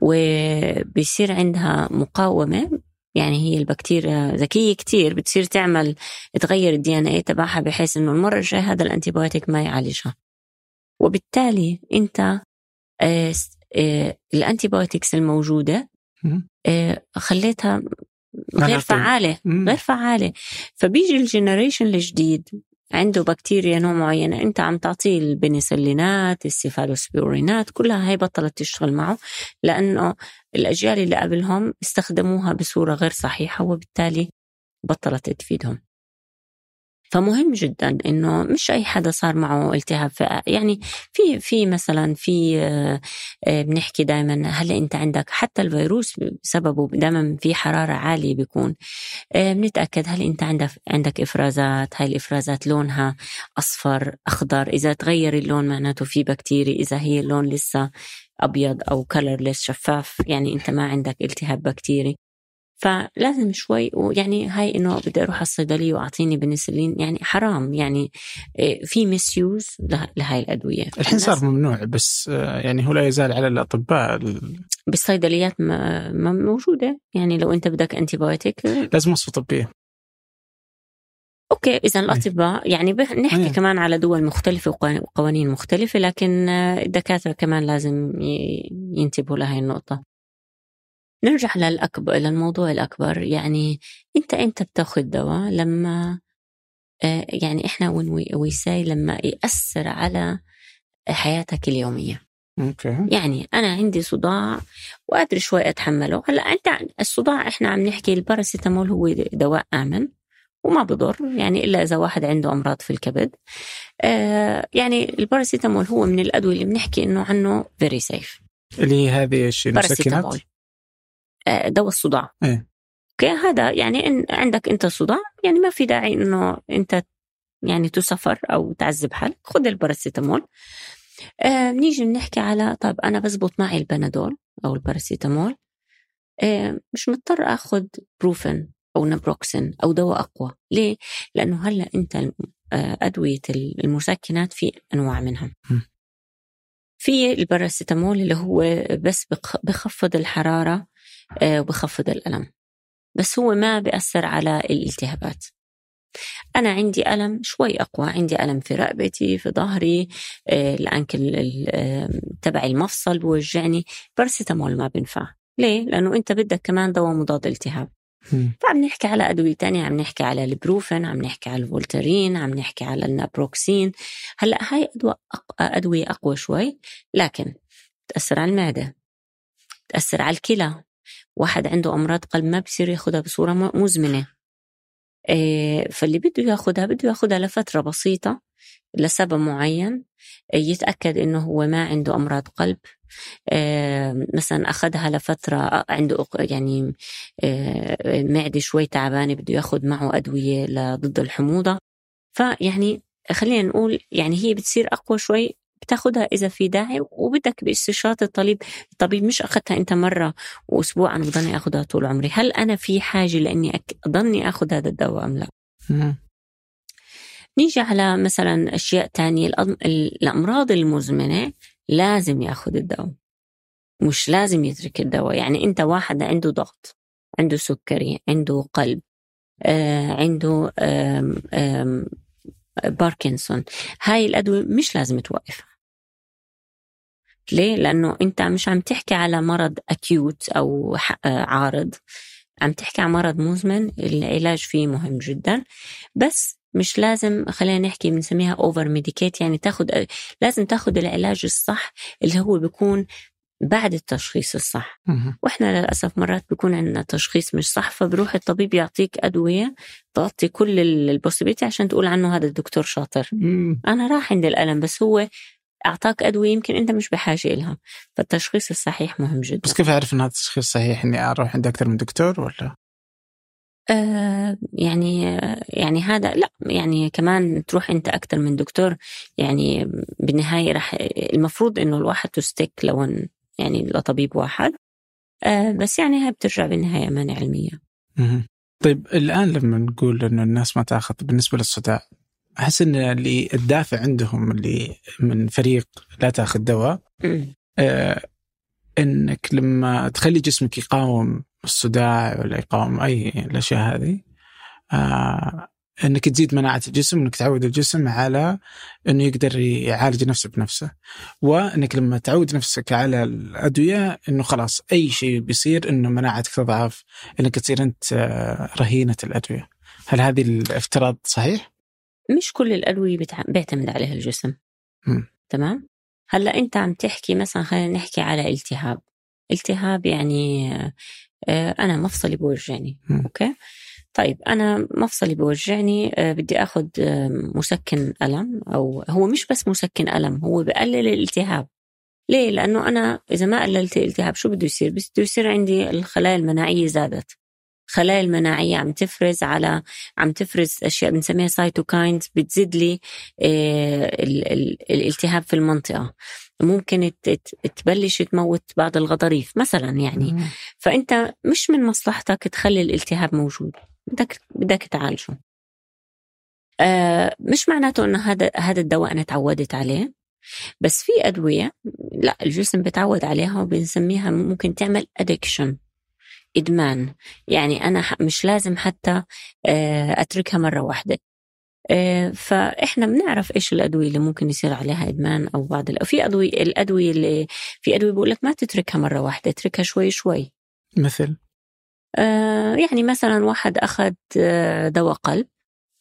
وبيصير عندها مقاومة يعني هي البكتيريا ذكية كتير بتصير تعمل تغير ال DNA تبعها بحيث إنه المرة الجاية هذا ال antibiotic ما يعالجها. وبالتالي أنت آه، آه، ال antibiotics الموجودة آه، خليتها غير فعالة غير فعالة. فبيجي ال generation الجديد عنده بكتيريا نوع معينة أنت عم تعطيه البنسلينات السيفالوسبيورينات كلها هي بطلت تشتغل معه لأنه الأجيال اللي قبلهم استخدموها بصورة غير صحيحة وبالتالي بطلت تفيدهم. فمهم جدا إنه مش أي حدا صار معه التهاب. يعني في في مثلا في آه، آه، بنحكي دائما هلا أنت عندك حتى الفيروس بسببه دائما في حرارة عالية بيكون. آه، بنتأكد هل أنت عندك عندك إفرازات هاي الإفرازات لونها أصفر أخضر. إذا تغير اللون معناته في بكتيريا. إذا هي اللون لسه أبيض أو colorless شفاف يعني أنت ما عندك التهاب بكتيري. فلازم شوي ويعني هاي إنه بدي أروح على الصيدلية وأعطيني بنسلين يعني حرام يعني آه، في misuse لهاي الأدوية. الحين صار ممنوع بس آه، يعني هو لا يزال على الأطباء بالصيدليات ما موجودة. يعني لو أنت بدك antibiotic آه، لازم وصفة طبية. okay إذا الأطباء يعني نحكي أيه. كمان على دول مختلفة وقوانين مختلفة لكن الدكاترة كمان لازم ينتبهوا لهي النقطة. نرجع للأكبر للموضوع الأكبر. يعني أنت أنت بتاخذ دواء لما آه، يعني إحنا we say لما يأثر على حياتك اليومية. okay. يعني أنا عندي صداع وقادر شوي أتحمله. هلأ أنت الصداع إحنا عم نحكي الباراسيتامول هو دواء آمن وما بضر يعني إلا إذا واحد عنده أمراض في الكبد. آه يعني الباراسيتامول هو من الأدوية اللي بنحكي إنه عنه very safe اللي هي هذه الشيء المسكنات دواء الصداع. إيه؟ okay هذا يعني إن عندك أنت صداع يعني ما في داعي إنه أنت يعني تصبر أو تعذب حالك خذ الباراسيتامول. آه بنيجي بنحكي على طب أنا بزبط معي البنادول أو الباراسيتامول. آه مش مضطر آخذ بروفن أو نبروكسين أو دواء أقوى. ليه؟ لأنه هلأ أنت آه، أدوية المسكنات في أنواع منها. في الباراسيتامول اللي هو بس بخفض الحرارة آه، وبخفض الألم. بس هو ما بيأثر على الالتهابات. أنا عندي ألم شوي أقوى عندي ألم في رقبتي في ظهري آه، ال ankle تبع المفصل بوجعني. بارسيتامول ما بينفع. ليه؟ لأنه أنت بدك كمان دواء مضاد التهاب. فعم نحكي على أدوية تانية عم نحكي على البروفين عم نحكي على الفولترين عم نحكي على النابروكسين. هلأ هاي أدوية أدوية أقوى شوي لكن تأثر على المعدة تأثر على الكلى. واحد عنده أمراض قلب ما بصير ياخدها بصورة مزمنة. آه، فاللي بده ياخدها بده ياخدها لفترة بسيطة لسبب معين آه، يتأكد إنه هو ما عنده أمراض قلب. آه، مثلا أخذها لفترة عنده يعني معدة شوي تعبانة بده ياخد معه أدوية ضد الحموضة. فيعني خلينا نقول يعني هي بتصير أقوى شوي بتاخدها إذا في داعي وبدك باستشارة الطبيب. الطبيب مش أخذتها أنت مرة وأسبوع أنا بضلني اخذها طول عمري. هل أنا في حاجة لأني اضلني اخذ هذا الدواء أم لا؟ نيجي على مثلا أشياء تانية. الأمراض المزمنة لازم ياخذ الدواء. مش لازم يترك الدواء. يعني أنت واحد عنده ضغط عنده سكري عنده قلب آه عنده آم آم باركنسون. هاي الأدوية مش لازم توقفها. ليه؟ لأنه أنت مش عم تحكي على مرض acute أو عارض. عم تحكي عن مرض مزمن العلاج فيه مهم جدا. بس مش لازم خلينا نحكي بنسميها over medicate يعني تاخذ لازم تاخذ العلاج الصح اللي هو بيكون بعد التشخيص الصح. وإحنا للأسف مرات بيكون عندنا تشخيص مش صح فبروح الطبيب يعطيك أدوية تغطي كل ال possibility عشان تقول عنه هذا الدكتور شاطر. مم. أنا راح عند الألم بس هو أعطاك أدوية يمكن أنت مش بحاجة لها فالتشخيص الصحيح مهم جدا. بس كيف أعرف إن هذا التشخيص صحيح؟ إني أروح عند أكثر من دكتور ولا؟ آه يعني يعني هذا لا يعني كمان تروح أنت أكثر من دكتور. يعني بالنهاية راح المفروض إنه الواحد تستك لو يعني لطبيب واحد. آه بس يعني هاي بترجع بالنهاية أمانة علمية. طيب الآن لما نقول إنه الناس ما تأخذ بالنسبة للصداع أحس إن اللي الدافع عندهم اللي من فريق لا تأخذ دواء آه إنك لما تخلي جسمك يقاوم الصداع ولا يقاوم أي الأشياء هذه آه إنك تزيد مناعة الجسم إنك تعود الجسم على إنه يقدر يعالج نفسه بنفسه. وإنك لما تعود نفسك على الأدوية إنه خلاص أي شيء بيصير إنه مناعتك تضعف إنك تصير أنت آه، رهينة الأدوية. هل هذه الافتراض صحيح؟ مش كل الادويه بيعتمد عليها الجسم. م. تمام؟ هلأ أنت عم تحكي مثلا خلينا نحكي على التهاب. التهاب يعني آه، أنا مفصلي بوجعني أوكي؟ طيب أنا مفصلي بوجعني آه، بدي اخذ آه، مسكن ألم أو هو مش بس مسكن ألم هو بقلل الالتهاب. ليه؟ لأنه أنا إذا ما قللت الالتهاب شو بده يصير؟ بده يصير عندي الخلايا المناعية زادت. الخلايا المناعية عم تفرز على عم تفرز أشياء بنسميها cytokines بتزيد لي الالتهاب في المنطقة. ممكن تبلش تموت بعض الغضاريف مثلا يعني. فأنت مش من مصلحتك تخلي الالتهاب موجود. بدك بدك تعالجه. آه مش معناته إنه هذا هذا الدواء أنا تعودت عليه. بس في أدوية لا الجسم بتعود عليها وبنسميها ممكن تعمل addiction إدمان. يعني أنا مش لازم حتى آه أتركها مرة واحدة. آه فإحنا بنعرف إيش الأدوية اللي ممكن يصير عليها إدمان أو بعض الأدوية. في أدوية الأدوية اللي في أدوية بقول لك ما تتركها مرة واحدة اتركها شوي شوي. مثل؟ آه، يعني مثلا واحد أخذ آه، دواء قلب.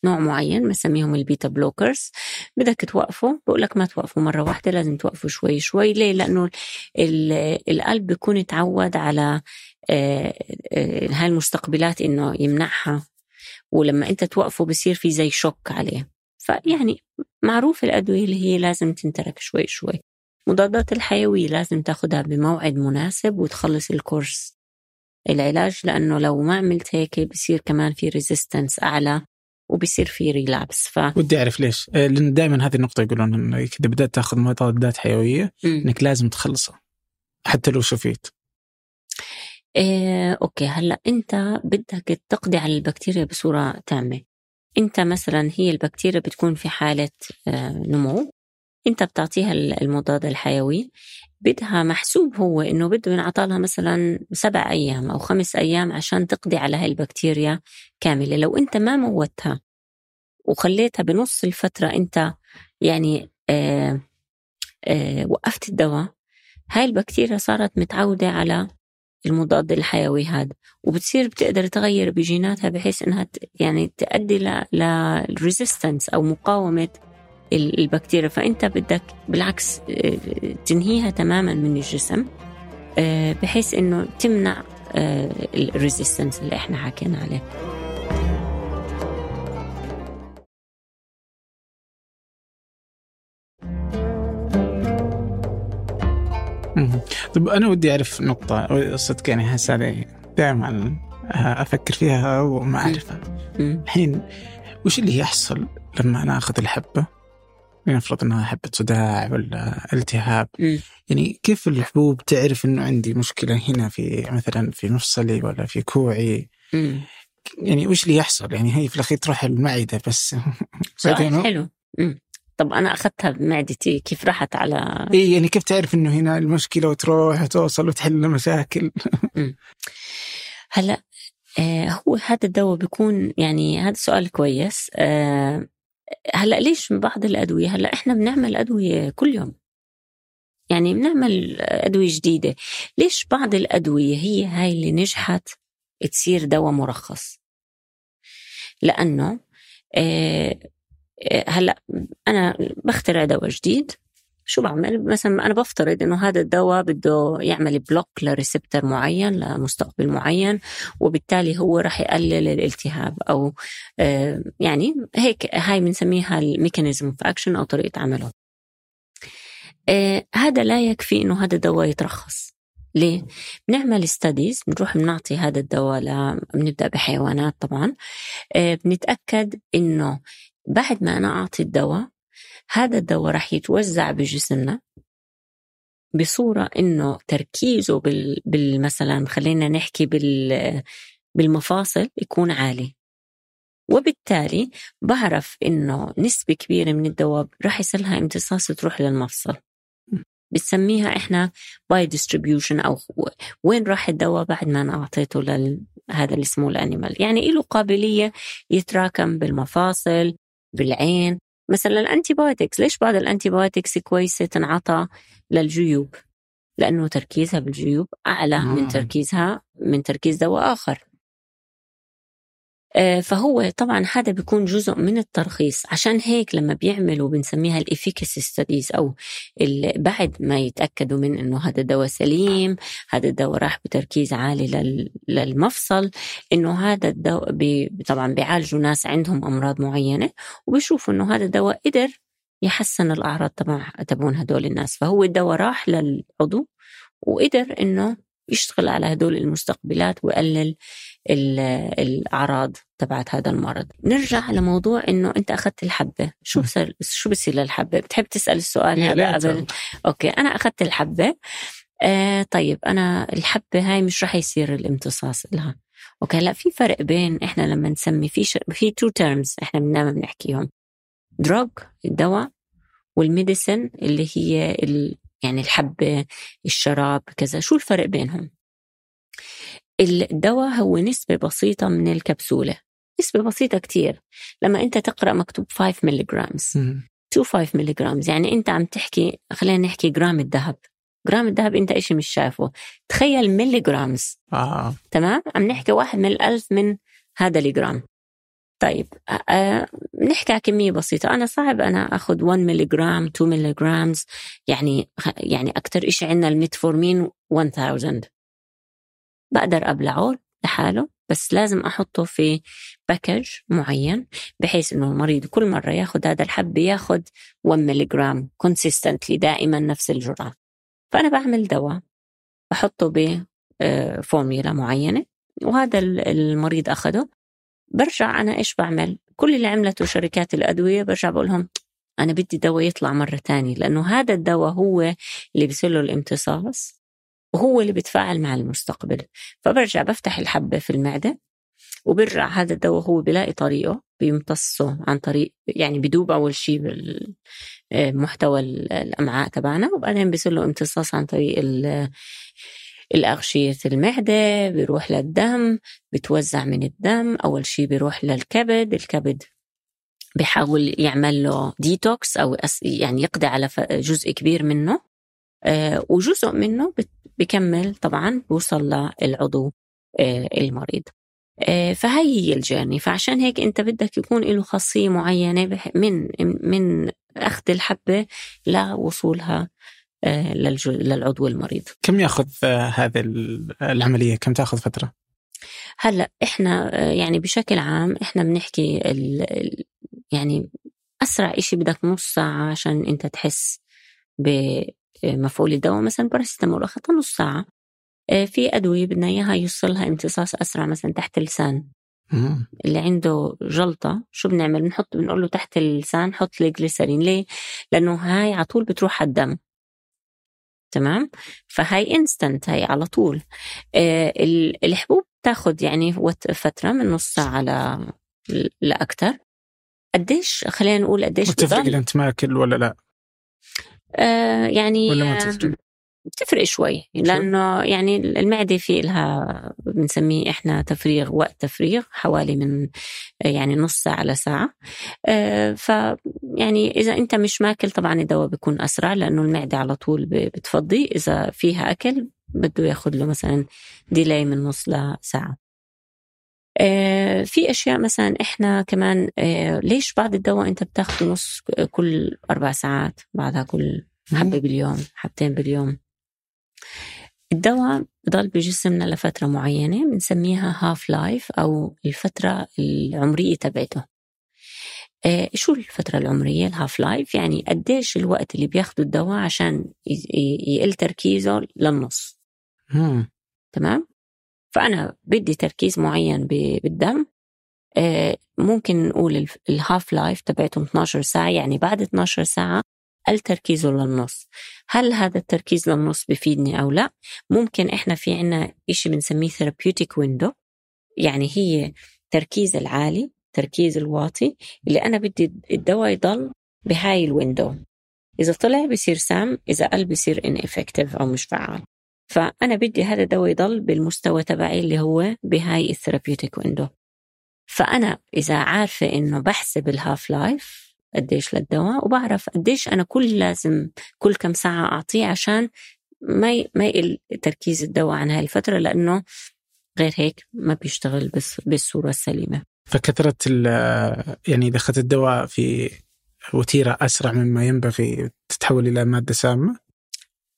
نوع معين بنسميهم ال beta blockers بدك توقفه بقول لك ما توقفه مرة واحدة لازم توقفه شوي شوي. ليه؟ لأنه القلب بيكون تعود على آه، هاي المستقبلات إنه يمنعها. ولما أنت توقفه بصير في زي shock عليه. فيعني معروف الأدوية اللي هي لازم تنترك شوي شوي. مضادات الحيوية لازم تاخدها بموعد مناسب وتخلص ال course العلاج لأنه لو ما عملت هيك بصير كمان في resistance أعلى. وبصير في relapse ف ودي أعرف ليش. آه، لأن دائما هذه النقطة يقولون انه إذا بدأت تأخذ مضادات حيوية م. إنك لازم تخلصها. حتى لو شفيت. إيه، okay. هلأ أنت بدك تقضي على البكتيريا بصورة تامة. أنت مثلا هي البكتيريا بتكون في حالة آه، نمو. انت بتعطيها المضاد الحيوي بدها محسوب هو إنه بده ينعطى لها مثلا سبع أيام أو خمس أيام عشان تقضي على هاي البكتيريا كاملة. لو أنت ما موتها وخليتها بنص الفترة أنت يعني آه آه وقفت الدواء هاي البكتيريا صارت متعودة على المضاد الحيوي هذا. وبتصير بتقدر تغير بجيناتها بحيث إنها يعني تؤدي لل resistance أو مقاومة البكتيريا فأنت بدك بالعكس آه، تنهيها تماما من الجسم آه، بحيث إنه تمنع آه، ال resistance اللي إحنا حكينا عليه. طب أنا ودي أعرف نقطة صدق يعني هسه دائما أفكر فيها وما أعرفها. الحين وش اللي يحصل لما ناخذ الحبة؟ لنفرض انها حبة صداع ولا التهاب م. يعني كيف الحبوب تعرف إنه عندي مشكلة هنا في مثلا في مفصلي ولا في كوعي؟ م. يعني وش اللي يحصل؟ يعني هي في الأخير تروح المعدة بس. حلو. م. طب أنا أخذتها بمعدتي كيف راحت على؟ إي يعني كيف تعرف إنه هنا المشكلة وتروح وتوصل وتحل المشاكل؟ هلا آه هو هذا الدواء بيكون يعني هذا سؤال كويس. آه هلأ ليش بعض الأدوية؟ هلأ إحنا بنعمل أدوية كل يوم. يعني بنعمل أدوية جديدة. ليش بعض الأدوية هي هاي اللي نجحت تصير دواء مرخص؟ لأنه آه، آه، هلأ أنا بخترع دواء جديد. شو بعمل؟ مثلا أنا بفترض إنه هذا الدواء بده يعمل block ل receptor معين لمستقبل معين وبالتالي هو راح يقلل الالتهاب أو آه، يعني هيك هاي بنسميها ال mechanism of action أو طريقة عمله. آه هذا لا يكفي إنه هذا الدواء يترخص. ليه؟ بنعمل studies بنروح بنعطي هذا الدواء ل... بنبدأ بحيوانات طبعا. آه بنتأكد إنه بعد ما أنا أعطي الدواء هذا الدواء راح يتوزع بجسمنا بصورة إنه تركيزه بال, بال مثلا خلينا نحكي بال بالمفاصل يكون عالي. وبالتالي بعرف إنه نسبة كبيرة من الدواء راح يصير امتصاص تروح للمفصل. بنسميها إحنا biodistribution أو وين راح الدواء بعد ما أنا أعطيته لهذا اللي اسمه ال animal يعني له قابلية يتراكم بالمفاصل بالعين مثلا ال antibiotics ليش بعض ال antibiotics كويسة تنعطى للجيوب؟ لأنه تركيزها بالجيوب أعلى من تركيزها من تركيز دواء آخر. آه، فهو طبعا هذا بيكون جزء من الترخيص. عشان هيك لما بيعملوا بنسميها ال efficacy studies أو بعد ما يتأكدوا من إنه هذا الدواء سليم هذا الدواء راح بتركيز عالي للمفصل إنه هذا الدواء طبعا بيعالجوا ناس عندهم أمراض معينة وبيشوفوا إنه هذا الدواء قدر يحسن الأعراض تبع تبعون هدول الناس. فهو الدواء راح للعضو وقدر إنه يشتغل على هدول المستقبلات ويقلل الأعراض تبعت هذا المرض. نرجع لموضوع إنه أنت أخذت الحبة. شو بصير شو بصير للحبة؟ بتحب تسأل السؤال هذا قبل؟ okay أنا أخذت الحبة. آه طيب أنا الحبة هاي مش رح يصير الامتصاص لها okay لا في فرق بين إحنا لما نسمي في ش... في two terms إحنا دائما بنحكيهم. drug الدواء وال medicine اللي هي ال... يعني الحبة الشراب كذا. شو الفرق بينهم؟ الدواء هو نسبة بسيطة من الكبسولة. نسبة بسيطة كتير. لما أنت تقرأ مكتوب 5 ملغرامز 2 5 ملغرامز يعني أنت عم تحكي خلينا نحكي جرام الذهب. جرام الذهب أنت إشي مش شايفه؟ تخيل ملغرامز آه. تمام؟ عم نحكي واحد من الألف من هذا الجرام طيب أه نحكي على كمية بسيطة. أنا صعب أنا أخذ 1 ملي جرام 2 ملي جرامز يعني يعني أكثر شيء عندنا الميتفورمين 1000 بقدر أبلعه لحاله بس لازم أحطه في package معين بحيث إنه المريض كل مرة ياخذ هذا الحب ياخذ 1 ملي جرام consistently دائما نفس الجرعة. فأنا بعمل دواء بحطه بفورميلا معينة وهذا المريض أخده. برجع أنا إيش بعمل؟ كل اللي عملته شركات الأدوية برجع بقول لهم أنا بدي دواء يطلع مرة تانية لأنه هذا الدواء هو اللي بيصير له الامتصاص. وهو اللي بيتفاعل مع المستقبل. فبرجع بفتح الحبة في المعدة وبرجع هذا الدواء هو بلاقي طريقه بيمتصه عن طريق يعني بدوب أول شيء بالمحتوى الأمعاء تبعنا وبعدين بيصير له امتصاص عن طريق الأغشية المعدة بيروح للدم بتوزع من الدم أول شيء بيروح للكبد الكبد بيحاول يعمل له ديتوكس أو يعني يقضي على جزء كبير منه آه، وجزء منه بكمل طبعا بوصل للعضو آه، المريض. آه، فهي هي الجيرني. فعشان هيك أنت بدك يكون له خاصية معينة من من أخذ الحبة لوصولها آه، للعضو المريض. كم يأخذ هذه العملية؟ كم تأخذ فترة؟ هلأ إحنا يعني بشكل عام إحنا بنحكي يعني أسرع إشي بدك نص ساعة عشان أنت تحس بمفعول الدواء مثلا باراسيتامول اخذتها نص ساعة. في أدوية بدنا اياها يوصلها امتصاص أسرع مثلا تحت اللسان. اللي عنده جلطة شو بنعمل؟ بنحط بنقول له تحت اللسان حط لي جليسرين ليه؟ لأنه هاي على طول بتروح على الدم. تمام؟ فهاي instant هاي على طول. آه الحبوب تاخذ يعني فترة من نص ساعة ل لاكثر قديش خلينا نقول قديش بتفرق انت ماكل ولا لا؟ آه يعني ما تفرق؟ بتفرق شوي لأنه يعني المعدة في لها بنسميه إحنا تفريغ وقت تفريغ حوالي من يعني نص ساعة لساعه آه، ف يعني إذا أنت مش ماكل طبعا الدواء بيكون أسرع لأنه المعدة على طول بتفضي. إذا فيها أكل بده ياخذ له مثلا delay من نص لساعه آه، في أشياء مثلا إحنا كمان آه، ليش بعض الدواء أنت بتاخده نص كل أربع ساعات بعدها كل حبة باليوم حبتين باليوم؟ الدواء بضل بجسمنا لفترة معينة بنسميها half-life أو الفترة العمرية تبعته. آه شو الفترة العمرية ال half-life يعني قديش الوقت اللي بياخده الدواء عشان يقل تركيزه للنص. مم. تمام؟ فأنا بدي تركيز معين بالدم. آه ممكن نقول ال half-life تبعتهم 12 ساعة يعني بعد 12 ساعة قل تركيزه للنص. هل هذا التركيز للنص بفيدني أو لا؟ ممكن إحنا في عنا إشي بنسميه therapeutic window يعني هي تركيز العالي تركيز الواطي اللي أنا بدي الدواء يضل بهاي ال window إذا طلع بصير سام إذا قل بصير ineffective أو مش فعال. فأنا بدي هذا الدواء يضل بالمستوى تبعي اللي هو بهاي ال therapeutic window فأنا إذا عارفة إنه بحسب ال half-life قديش للدواء وبعرف قديش أنا كل لازم كل كم ساعة أعطيه عشان ما ما يقل تركيز الدواء عن هاي الفترة لأنه غير هيك ما بيشتغل بالصورة السليمة فكثرة يعني إذا أخذت الدواء في وتيرة أسرع مما ينبغي تتحول إلى مادة سامة؟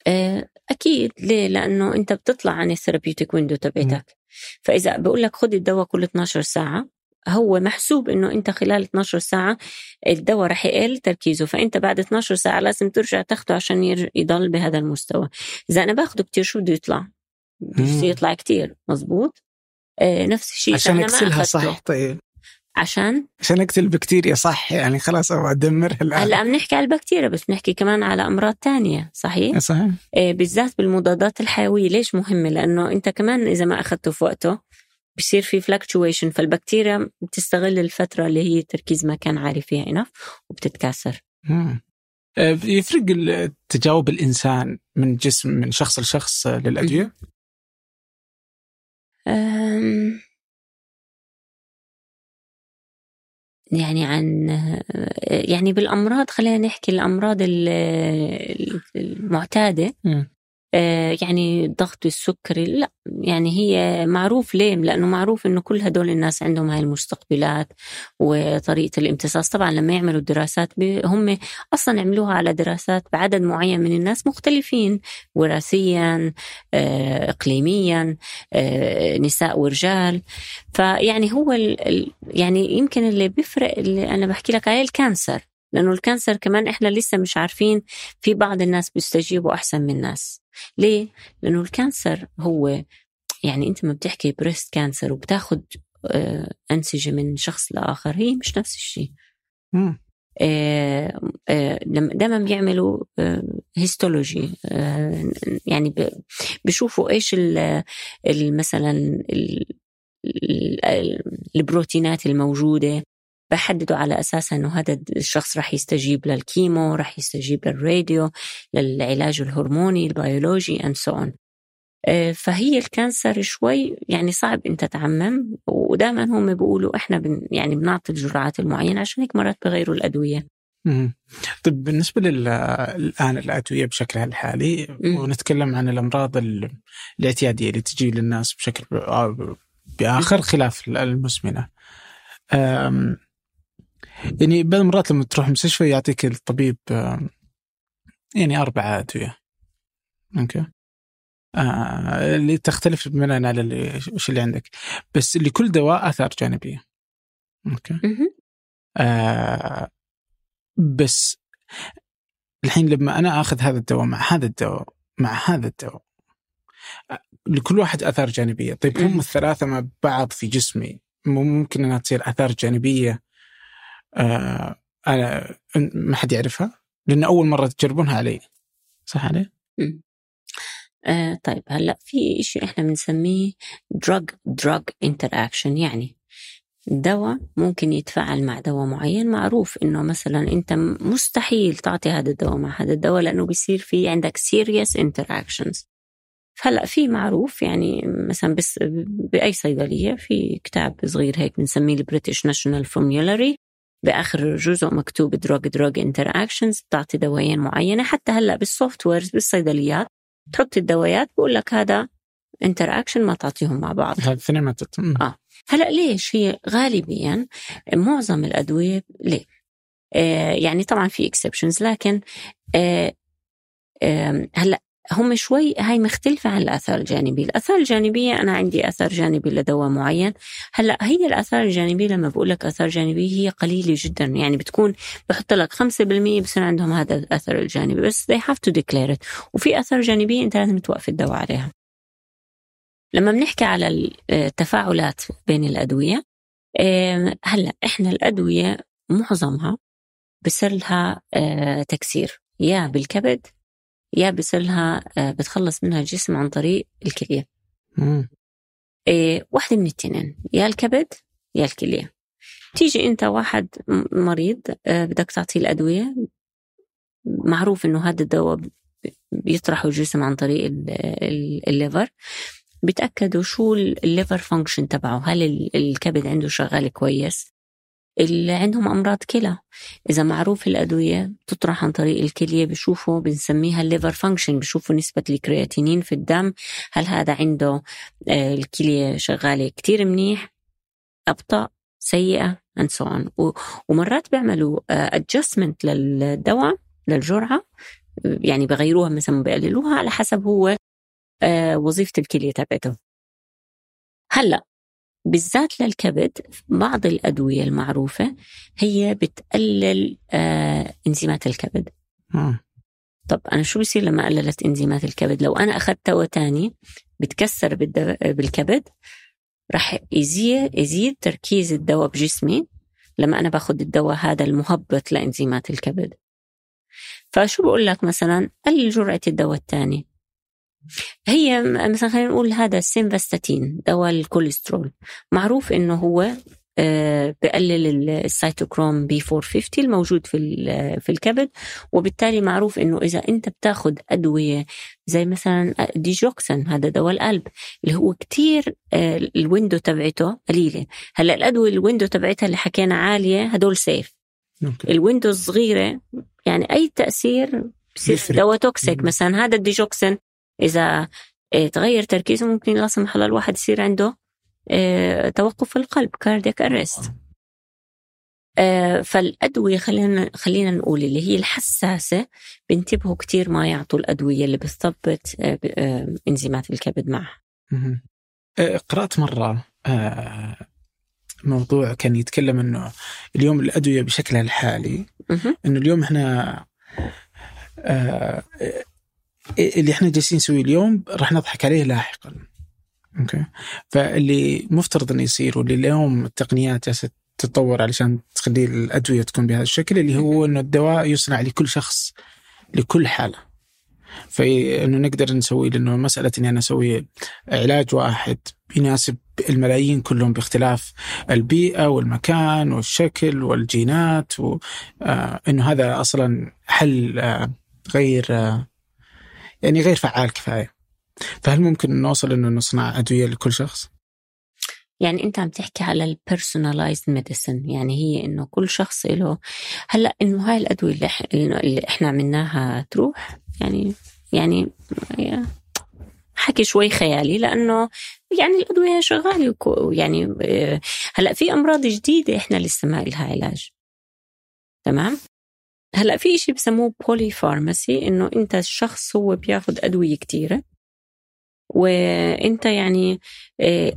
آه، أكيد. ليه؟ لأنه أنت بتطلع عن ال therapeutic window تبعتك. فإذا بقول لك خذ الدواء كل 12 ساعة هو محسوب إنه أنت خلال 12 ساعة الدواء رح يقل تركيزه. فأنت بعد 12 ساعة لازم ترجع تاخده عشان يضل بهذا المستوى. إذا أنا باخده كتير شو بده يطلع؟ بده يطلع كتير. مزبوط؟ آه نفس الشيء عشان اكسلها صح طيب. عشان عشان أقتل البكتيريا صح يعني خلاص أبغى ادمرها الآن هلا بنحكي على البكتيريا بس بنحكي كمان على أمراض تانية صحيح؟ صحيح إيه بالذات بالمضادات الحيوية ليش مهمة؟ لأنه أنت كمان إذا ما أخذته في وقته بصير في fluctuation فالبكتيريا بتستغل الفترة اللي هي التركيز ما كان عالي فيها enough وبتتكاثر مم. آه، يفرق تجاوب الإنسان من جسم من شخص لشخص للأدوية؟ يعني عن يعني بالأمراض خلينا نحكي الأمراض المعتادة. آه، يعني الضغط السكري لا يعني هي معروف ليه؟ لأنه معروف إنه كل هدول الناس عندهم هاي المستقبلات وطريقة الامتصاص. طبعا لما يعملوا الدراسات هم أصلا عملوها على دراسات بعدد معين من الناس مختلفين وراثيا آه، اقليميا آه، نساء ورجال. فيعني هو يعني يمكن اللي بيفرق اللي أنا بحكي لك عليه ال cancer لأنه ال cancer كمان إحنا لسه مش عارفين في بعض الناس بيستجيبوا أحسن من الناس. ليه؟ لأنه ال cancer هو يعني أنت ما بتحكي breast cancer وبتاخد آه، أنسجة من شخص لآخر هي مش نفس الشيء. آه، آه، لما دائما بيعملوا histology يعني بيشوفوا إيش مثلا البروتينات الموجودة. بحددوا على أساسها أنه هذا الشخص رح يستجيب لل chemo رح يستجيب للراديو للعلاج الهرموني البيولوجي so on آه، فهي الكانسر شوي يعني صعب انت تعمم ودائما هم بيقولوا إحنا بن يعني بنعطي الجرعات المعينة عشان هيك مرات بغيروا الأدوية. طيب بالنسبة الآن الأدوية بشكلها الحالي مم. ونتكلم عن الأمراض الاعتيادية اللي تجي للناس بشكل بآخر خلاف المزمنة. يعني بعض المرات لما تروح مستشفى يعطيك الطبيب يعني أربعة أدوية. أوكي؟ آه اللي تختلف بناء على اللي وش اللي عندك. بس لكل دواء آثار جانبية. أوكي؟ آه بس الحين لما أنا آخذ هذا الدواء مع هذا الدواء مع هذا الدواء لكل واحد آثار جانبية. طيب هم الثلاثة مع بعض في جسمي ممكن أنها تصير آثار جانبية؟ آه أنا ما حد يعرفها لأن أول مرة تجربونها علي. صح علي؟ آه طيب هلأ في شيء إحنا بنسميه drug drug interaction يعني دواء ممكن يتفاعل مع دواء معين معروف إنه مثلا أنت مستحيل تعطي هذا الدواء مع هذا الدواء لأنه بيصير في عندك serious interactions. هلا في معروف يعني مثلا بس بأي صيدلية في كتاب صغير هيك بنسميه ال British National Formulary. بآخر جزء مكتوب drug drug interactions بتعطي دوايين معينة. حتى هلأ بال softwares بالصيدليات تحط الدوايات بقول لك هذا interaction ما تعطيهم مع بعض. هذا الاثنين آه. هلأ ليش هي غالبيا معظم الأدوية ليه؟ آه يعني طبعا في exceptions لكن آه آه هلأ هم شوي هاي مختلفة عن الآثار الجانبية. الآثار الجانبية أنا عندي أثر جانبي لدواء معين. هلأ هي الآثار الجانبية لما بقول لك آثار جانبية هي قليلة جدا. يعني بتكون بحط لك 5% بصير عندهم هذا الأثر الجانبي. بس they have to declare it. وفي آثار جانبية أنت لازم توقف الدواء عليها. لما بنحكي على التفاعلات بين الأدوية هلأ إحنا الأدوية معظمها بصير لها آه، تكسير. يا بالكبد يا بصير لها آه، بتخلص منها الجسم عن طريق الكلية. إيه واحدة من التنين يا الكبد يا الكلية. تيجي أنت واحد مريض آه، بدك تعطيه الأدوية. معروف إنه هذا الدواء بيطرحه الجسم عن طريق ال liver. بيتأكدوا شو ال liver function تبعه هل الكبد عنده شغال كويس؟ اللي عندهم أمراض كلى. إذا معروف الأدوية تطرح عن طريق الكلية بشوفوا بنسميها ال liver function بشوفوا نسبة الكرياتينين في الدم. هل هذا عنده آه، الكلية شغالة كتير منيح؟ أبطأ سيئة and so on. ومرات بيعملوا آه، adjustment للدواء للجرعة يعني بغيروها مثلا بقللوها على حسب هو آه، وظيفة الكلية تبعته. هلأ بالذات للكبد بعض الأدوية المعروفة هي بتقلل آه إنزيمات الكبد. آه. طب أنا شو بصير لما قللت إنزيمات الكبد؟ لو أنا أخذت دواء تاني بتكسر بالكبد رح يزيد, يزيد تركيز الدواء بجسمي لما أنا باخذ الدواء هذا المهبط لإنزيمات الكبد. فشو بقول لك مثلا؟ قلل جرعة الدواء الثاني هي مثلا خلينا نقول هذا السيمفاستاتين دواء الكوليسترول. معروف إنه هو آه، بقلل ال cytochrome P 450 الموجود في في الكبد وبالتالي معروف إنه إذا أنت بتاخذ أدوية زي مثلا ديجوكسن هذا دواء القلب اللي هو كتير آه، ال window تبعته قليلة. هلأ الأدوية ال window تبعتها اللي حكينا عالية هدول safe ال window الصغيره يعني أي تأثير بصير دواء toxic مثلا هذا الديجوكسن إذا آه، تغير تركيزه ممكن لا سمح الله الواحد يصير عنده آه، توقف في القلب cardiac arrest آه، فالأدوية خلينا خلينا نقول اللي هي الحساسة بينتبهوا كثير ما يعطوا الأدوية اللي بتثبت إنزيمات الكبد معها قرأت مرة موضوع كان يتكلم إنه اليوم الأدوية بشكلها الحالي. إنه اليوم إحنا اللي إحنا جالسين نسويه اليوم راح نضحك عليه لاحقا. أوكي؟ فاللي مفترض إنه يصير واللي اليوم التقنيات جالسة تتطور علشان تخلي الأدوية تكون بهذا الشكل اللي هو إنه الدواء يصنع لكل شخص لكل حالة. فإنه نقدر نسوي لأنه مسألة إني أنا أسوي علاج واحد يناسب الملايين كلهم باختلاف البيئة والمكان والشكل والجينات وانه آه هذا أصلا حل آه غير آه يعني غير فعال كفاية. فهل ممكن نوصل إنه نصنع أدوية لكل شخص؟ يعني أنت عم تحكي على ال personalized medicine يعني هي إنه كل شخص له. هلأ إنه هاي الأدوية اللي, اللي إحنا عملناها تروح؟ يعني يعني حكي شوي خيالي لأنه يعني الأدوية شغالة يعني آه، هلأ في أمراض جديدة إحنا لسه ما لها علاج. تمام؟ هلا في شيء بسموه بولي فارماسي إنه أنت الشخص هو بياخذ أدوية كثيره وأنت يعني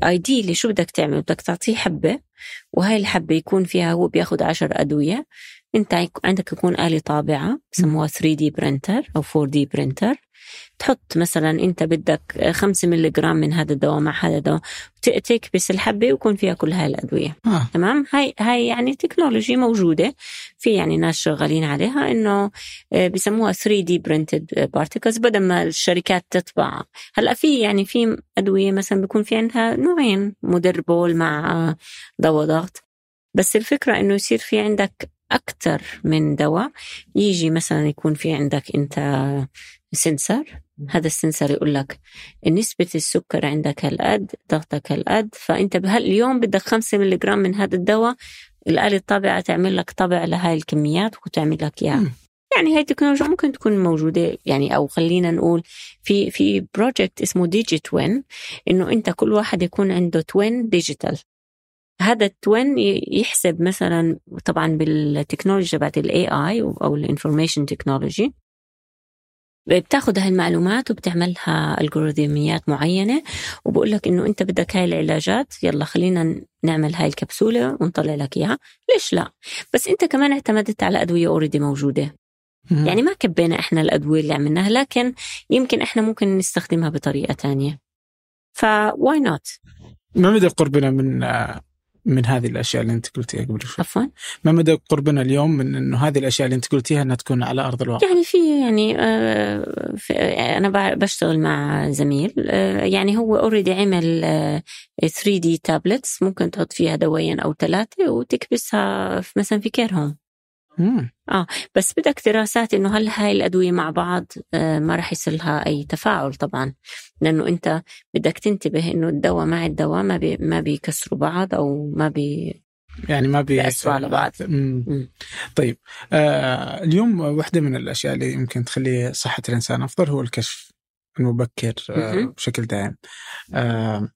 ايديلي آه، شو بدك تعمل؟ بدك تعطيه حبة وهاي الحبة يكون فيها هو بياخذ عشر أدوية. انت عندك يكون آلة طابعة بسموها 3 D printer أو 4 D printer تحط مثلا انت بدك 5 ملي جرام من هذا الدواء مع هذا الدواء تكبس الحبة ويكون فيها كل هاي الأدوية. آه. تمام؟ هاي هاي يعني technology موجودة. في يعني ناس شغالين عليها إنه آه، بسموها 3 D printed particles بدل ما الشركات تطبع هلأ في يعني في أدوية مثلا بيكون في عندها نوعين مدربول مع دواء ضغط. بس الفكرة إنه يصير في عندك أكثر من دواء. يجي مثلا يكون في عندك أنت sensor. هذا السنسر يقول لك نسبة السكر عندك هالقد ضغطك هالقد. فأنت بهاليوم بدك خمسة ملي جرام من هذا الدواء الآلة الطابعة تعمل لك طبع لهاي الكميات وتعمل لك إياها. يعني هاي التكنولوجيا ممكن تكون موجودة يعني أو خلينا نقول في في project اسمه digi twin إنه أنت كل واحد يكون عنده twin digital هذا ال twin يحسب مثلا طبعا بالتكنولوجيا تبعت ال AI أو ال information technology بتاخذ هاي المعلومات وبتعملها algorithmات معينة. وبقول لك إنه أنت بدك هاي العلاجات يلا خلينا نعمل هاي الكبسولة ونطلع لك إياها. ليش لا؟ بس أنت كمان اعتمدت على أدوية already موجودة. يعني ما كبينا إحنا الأدوية اللي عملناها لكن يمكن إحنا ممكن نستخدمها بطريقة تانية. ف why not ما مدى قربنا من آه، من هذه الأشياء اللي أنت قلتيها قبل شوي؟ عفوا ما مدى قربنا اليوم من إنه هذه الأشياء اللي أنت قلتيها إنها تكون على أرض الواقع؟ يعني في يعني آه، في أنا بشتغل مع زميل آه، يعني هو already عمل 3 D tablets ممكن تحط فيها دوايين أو ثلاثة وتكبسها في مثلا في care home مم. بس بدك دراسات إنه هل هاي الأدوية مع بعض آه، ما راح يصير لها أي تفاعل طبعا لأنه أنت بدك تنتبه إنه الدواء مع الدواء ما بي ما بيكسروا بعض أو ما بي يعني ما بي بيأثروا على بعض. مم. مم. طيب آه اليوم واحدة من الأشياء اللي يمكن تخلي صحة الإنسان أفضل هو الكشف المبكر آه. بشكل دائم آه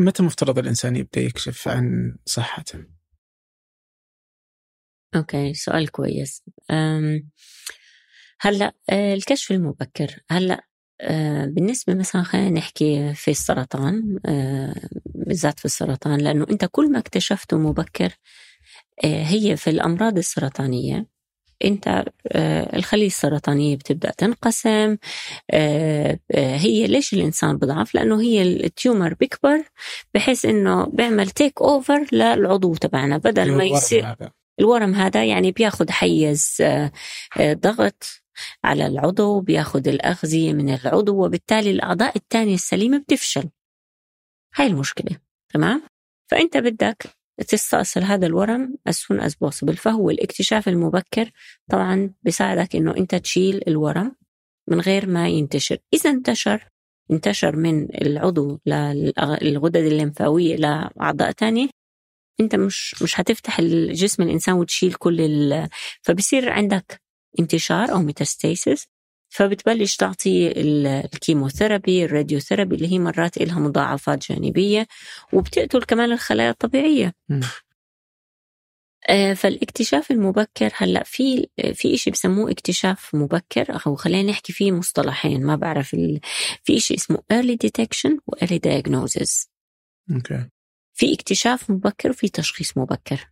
متى مفترض الإنسان يبدأ يكشف عن صحته؟ أوكي سؤال كويس هلأ آه، الكشف المبكر هلأ آه، بالنسبة مثلا خلينا نحكي في السرطان آه، بالذات في السرطان لأنه أنت كل ما اكتشفته مبكر هي في الأمراض السرطانية أنت الخلية السرطانية بتبدأ تنقسم هي ليش الإنسان بضعف لأنه هي التيومر بيكبر بحيث أنه بيعمل تيك أوفر للعضو تبعنا بدل ما يصير. الورم هذا يعني بياخد حيز آه، آه، ضغط على العضو بياخد الأغذية من العضو وبالتالي الأعضاء التانية السليمة بتفشل. هاي المشكلة تمام؟ فأنت بدك تستأصل هذا الورم as soon as possible. فهو الاكتشاف المبكر طبعا بيساعدك إنه أنت تشيل الورم من غير ما ينتشر. إذا انتشر انتشر من العضو للغدد الليمفاوية لأعضاء تانية انت مش مش هتفتح الجسم الإنسان وتشيل كل ال... فبصير عندك انتشار أو metastasis فبتبلش تعطي ال- الكيموثيرابي الراديوثيرابي اللي هي مرات إلها مضاعفات جانبية وبتقتل كمان الخلايا الطبيعية. آه، فالاكتشاف المبكر هلأ في في شيء بسموه اكتشاف مبكر أو خلينا نحكي فيه مصطلحين ما بعرف ال... في شيء اسمه early detection و early diagnosis. أوكي في اكتشاف مبكر وفي تشخيص مبكر.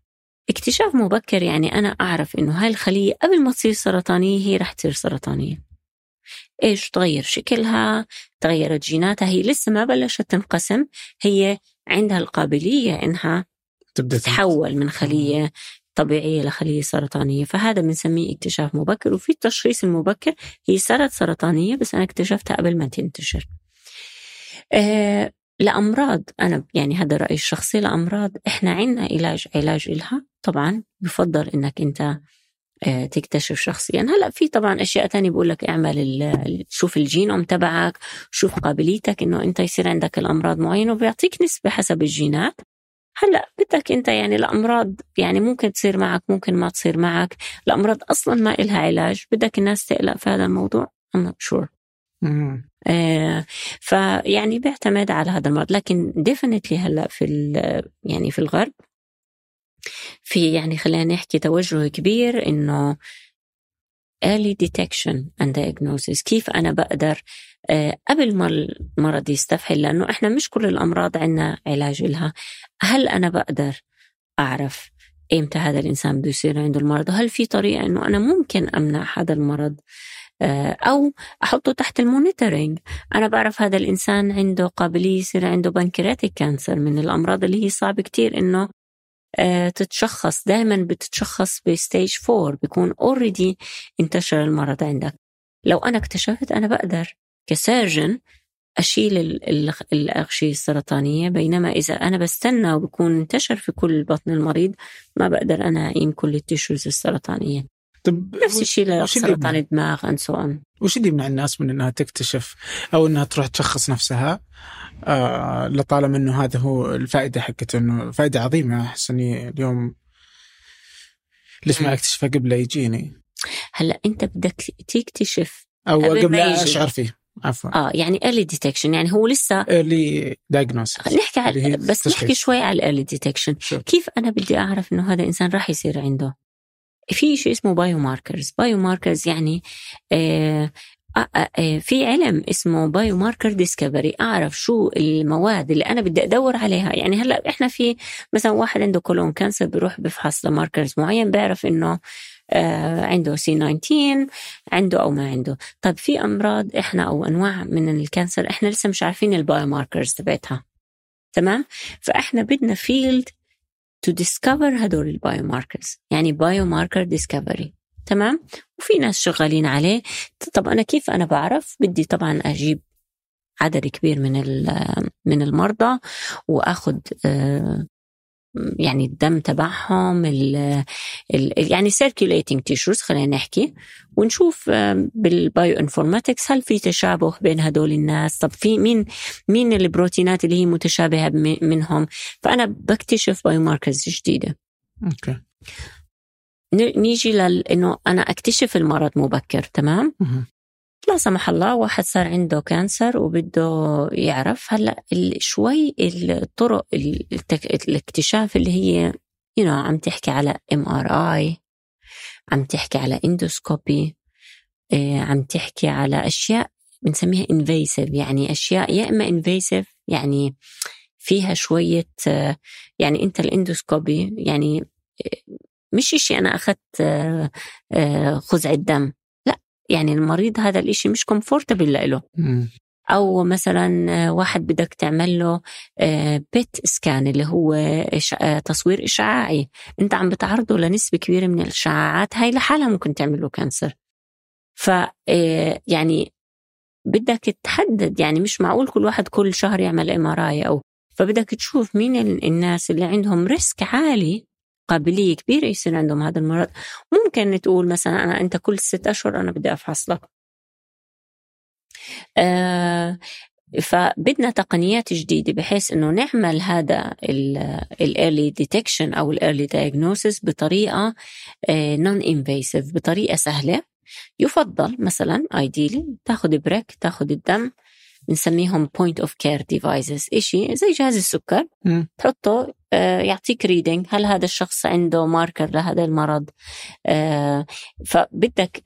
اكتشاف مبكر يعني أنا أعرف إنه هاي الخلية قبل ما تصير سرطانية هي رح تصير سرطانية. إيش تغير شكلها تغيرت جيناتها هي لسه ما بلشت تنقسم هي عندها القابلية إنها تبدأ تتحول من خلية طبيعية لخلية سرطانية. فهذا بنسميه اكتشاف مبكر وفي التشخيص المبكر هي صارت سرطانية بس أنا اكتشفتها قبل ما تنتشر. آه لأمراض. أنا يعني هذا رأيي الشخصي لأمراض. إحنا عندنا علاج علاج إلها. طبعا بفضل إنك أنت آه، تكتشف شخصيا. هلأ في طبعا أشياء تانية بقول لك اعمل شوف الجينوم تبعك شوف قابليتك إنه أنت يصير عندك الأمراض معينة وبيعطيك نسبة حسب الجينات. هلأ بدك أنت يعني الامراض يعني ممكن تصير معك ممكن ما تصير معك. الامراض أصلا ما إلها علاج. بدك الناس تقلق في هذا الموضوع؟ I'm not sure. آه، فيعني بيعتمد على هذا المرض. لكن ديفنتلي هلأ في يعني في الغرب في يعني خلينا نحكي توجه كبير إنه early detection and diagnosis. كيف أنا بقدر آه، قبل ما المرض يستفحل؟ لأنه إحنا مش كل الأمراض عندنا علاج لها هل أنا بقدر أعرف إمتى هذا الإنسان بده يصير عنده المرض؟ وهل في طريقة إنه أنا ممكن أمنع هذا المرض؟ آه، أو أحطه تحت ال monitoring. أنا بعرف هذا الإنسان عنده قابلية يصير عنده pancreatic cancer من الأمراض اللي هي صعب كتير إنه آه، تتشخص. دائما بتتشخص ب stage 4 بيكون already انتشر المرض عندك. لو أنا اكتشفت أنا بقدر ك surgeon أشيل ال- ال- الأغشية السرطانية. بينما إذا أنا بستنى وبكون انتشر في كل بطن المريض ما بقدر أنا اقيم كل ال tissues السرطانية. طب نفس الشيء لسرطان الدماغ so on. وش اللي يمنع الناس من إنها تكتشف أو إنها تروح تشخص نفسها؟ آه لطالما إنه هذا هو الفائدة حقته إنه فائدة عظيمة. أحس إني اليوم ليش ما. أكتشفها قبل لا يجيني؟ هلا أنت بدك تكتشف أو قبل لا. أشعر فيه. عفوا. آه يعني early detection يعني هو لسه early diagnosis. نحكي على بس التشخيص. نحكي شوي على ال early detection. كيف أنا بدي أعرف إنه هذا الانسان راح يصير عنده؟ في شيء اسمه biomarkers biomarkers يعني آه في علم اسمه biomarker discovery أعرف شو المواد اللي أنا بدي أدور عليها. يعني هلأ إحنا في مثلا واحد عنده colon cancer بيروح بفحص ل markers معين بيعرف إنه آه عنده CA 19 عنده أو ما عنده. طب في أمراض إحنا أو أنواع من ال cancer إحنا لسه مش عارفين ال biomarkers تبعتها. تمام؟ فإحنا بدنا field to discover هدول ال biomarkers يعني biomarker discovery تمام؟ وفي ناس شغالين عليه. طب أنا كيف أنا بعرف؟ بدي طبعا أجيب عدد كبير من من المرضى وأخذ آه، يعني الدم تبعهم ال ال يعني circulating tissues خلينا نحكي ونشوف آه، بال bioinformatics هل في تشابه بين هدول الناس؟ طب في مين مين البروتينات اللي هي متشابهة منهم؟ فأنا بكتشف biomarkers جديدة. okay. نيجي لأنه أنا أكتشف المرض مبكر تمام؟ لا سمح الله واحد صار عنده cancer وبده يعرف. هلأ شوي الطرق الاكتشاف اللي هي you know, عم تحكي على MRI عم تحكي على endoscopy آه، عم تحكي على أشياء بنسميها invasive يعني أشياء يا إما invasive يعني فيها شوية آه، يعني أنت ال endoscopy يعني آه، مش إشي أنا أخذت خزعة دم يعني المريض هذا الإشي مش comfortable له. أو مثلا واحد بدك تعمل له PET scan اللي هو تصوير إشعاعي. أنت عم بتعرضه لنسبة كبيرة من الإشعاعات هاي لحالها ممكن تعمل له cancer ف يعني بدك تحدد يعني مش معقول كل واحد كل شهر يعمل MRI فبدك تشوف مين الناس اللي عندهم risk عالي قابليه كبيره يصير عندهم هذا المرض. ممكن تقول مثلا أنا أنت كل ست أشهر أنا بدي أفحص لك. آه فبدنا تقنيات جديدة بحيث إنه نعمل هذا ال early detection أو ال early diagnosis بطريقة non آه، invasive بطريقة سهلة. يفضل مثلا ideally تاخذ prick تاخذ الدم. بنسميهم point of care devices إشي زي جهاز السكر. تحطه آه، يعطيك reading هل هذا الشخص عنده marker لهذا المرض؟ آه، فبدك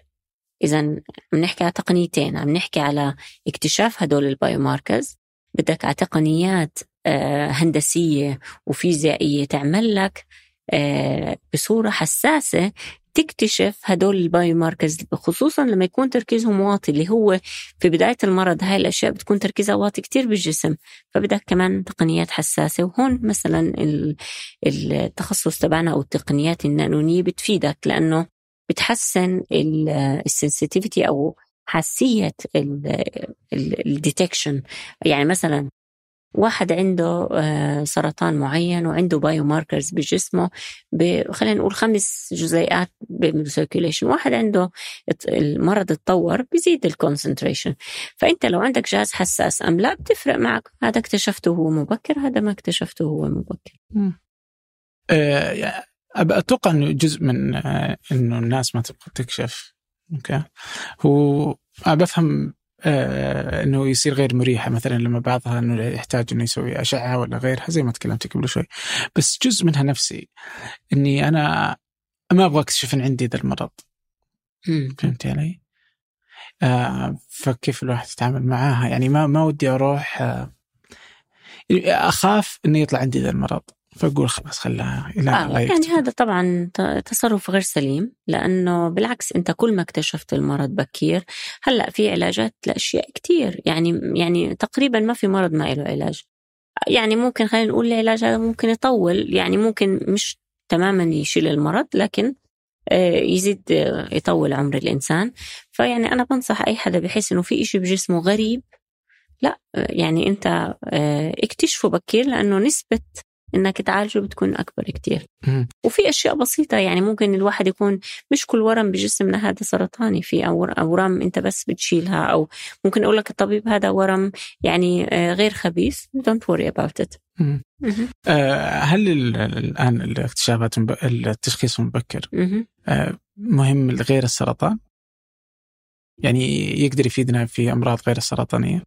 إذا عم نحكي على تقنيتين. عم نحكي على اكتشاف هدول ال biomarkers بدك على تقنيات آه، هندسية وفيزيائية تعمل لك بصورة حساسة تكتشف هدول ال biomarkers خصوصا لما يكون تركيزهم واطي اللي هو في بداية المرض هاي الأشياء بتكون تركيزها واطي كتير بالجسم فبدك كمان تقنيات حساسة وهون مثلا التخصص تبعنا أو التقنيات النانونية بتفيدك لأنه بتحسن ال sensitivity أو حساسية ال detection يعني مثلا واحد عنده آه، سرطان معين وعنده biomarkers بجسمه خلينا نقول خمس جزيئات بال circulation واحد عنده المرض اتطور بيزيد ال concentration فأنت لو عندك جهاز حساس أم لا بتفرق معك. هذا اكتشفته هو مبكر هذا ما اكتشفته هو مبكر. أه أتوقع إنه جزء من آه، إنه الناس ما تبغى تكشف. okay. هو بفهم آه إنه يصير غير مريحة مثلا لما بعضها إنه يحتاج إنه يسوي أشعة ولا غيرها زي ما تكلمت قبل شوي. بس جزء منها نفسي إني أنا ما أبغى أكتشف إن عندي ذا المرض. فهمتي علي؟ آه فكيف الواحد يتعامل معاها؟ يعني ما ما ودي أروح آه أخاف إنه يطلع عندي ذا المرض. فاقول خلاص خلاها إلى آه يعني هذا طبعا تصرف غير سليم لأنه بالعكس أنت كل ما اكتشفت المرض بكير. هلأ في علاجات لأشياء كثير يعني يعني تقريبا ما في مرض ما له علاج. يعني ممكن خلينا نقول العلاج هذا ممكن يطول يعني ممكن مش تماما يشيل المرض لكن آه، يزيد آه، يطول عمر الإنسان. فيعني أنا بنصح أي حدا بحس إنه في إشي بجسمه غريب لا آه، يعني أنت اكتشفه بكير لأنه نسبة إنك تعالجه بتكون أكبر كتير. وفي أشياء بسيطة يعني ممكن الواحد يكون مش كل ورم بجسمنا هذا سرطاني في أورام أنت بس بتشيلها أو ممكن أقول لك الطبيب هذا ورم يعني آه، غير خبيث. Don't worry about it. آه، هل الآن الاكتشافات التشخيص المبكر آه، مهم لغير السرطان؟ يعني يقدر يفيدنا في أمراض غير السرطانية؟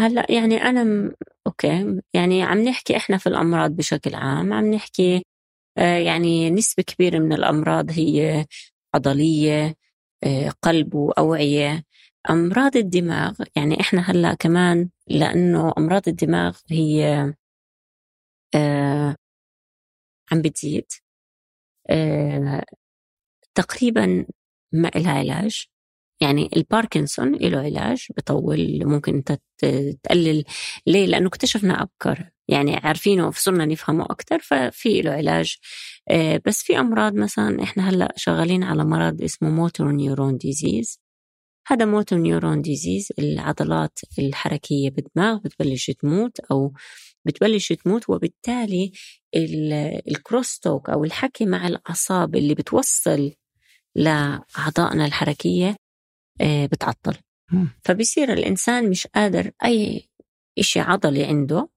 هلأ يعني أنا م... أوكي يعني عم نحكي إحنا في الأمراض بشكل عام عم نحكي آه، يعني نسبة كبيرة من الأمراض هي عضلية آه، قلب وأوعية. أمراض الدماغ يعني إحنا هلأ كمان لأنه أمراض الدماغ هي آه عم بتزيد. تقريبا ما لها علاج. يعني الباركنسون له علاج بطول ممكن أنت تقلل. ليه؟ لأنه اكتشفنا أبكر. يعني عارفينه وصرنا نفهمه أكثر ففي له علاج. آه، بس في أمراض مثلا إحنا هلأ شغالين على مرض اسمه motor neuron disease هذا motor neuron disease العضلات الحركية بالدماغ بتبلش تموت أو بتبلش تموت وبالتالي ال crosstalk أو الحكي مع الأعصاب اللي بتوصل لأعضائنا الحركية بتعطل. فبصير الإنسان مش قادر أي إشي عضلي عنده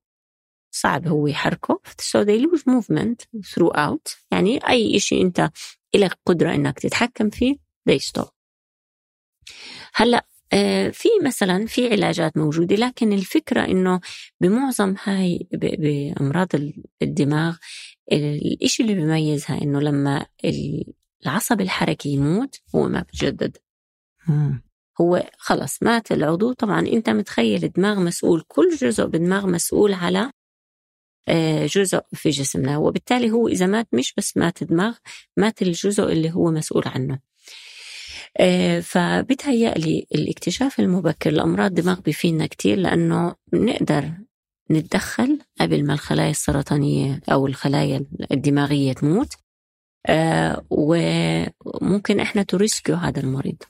صعب هو يحركه. So they lose movement throughout. يعني أي إشي أنت لك قدرة إنك تتحكم فيه they stop. هلأ آه، في مثلا في علاجات موجودة لكن الفكرة إنه بمعظم هاي بأمراض الدماغ الإشي اللي بيميزها إنه لما العصب الحركي يموت هو ما بتجدد. هو خلص مات العضو. طبعا أنت متخيل الدماغ مسؤول كل جزء بالدماغ مسؤول على آه، جزء في جسمنا. وبالتالي هو إذا مات مش بس مات الدماغ مات الجزء اللي هو مسؤول عنه. آه، فبتهيألي الاكتشاف المبكر لأمراض الدماغ بيفيدنا كتير لأنه نقدر نتدخل قبل ما الخلايا السرطانية أو الخلايا الدماغية تموت. آه، وممكن إحنا to rescue هذا المريض.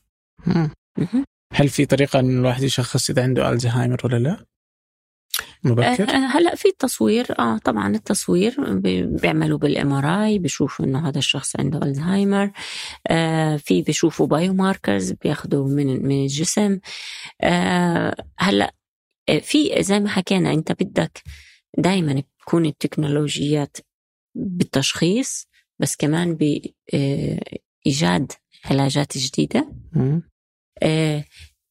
هل في طريقة أن الواحد يشخص إذا عنده ألزهايمر ولا لا؟ مبكر؟ آه، هلا في التصوير آه طبعا التصوير بيعملوا بال MRI بيشوفوا إنه هذا الشخص عنده ألزهايمر. آه في بيشوفوا biomarkers بياخذوا من من الجسم. آه هلا آه، في زي ما حكينا أنت بدك دائما تكون التكنولوجيات بالتشخيص بس كمان بإيجاد آه، علاجات جديدة. آه،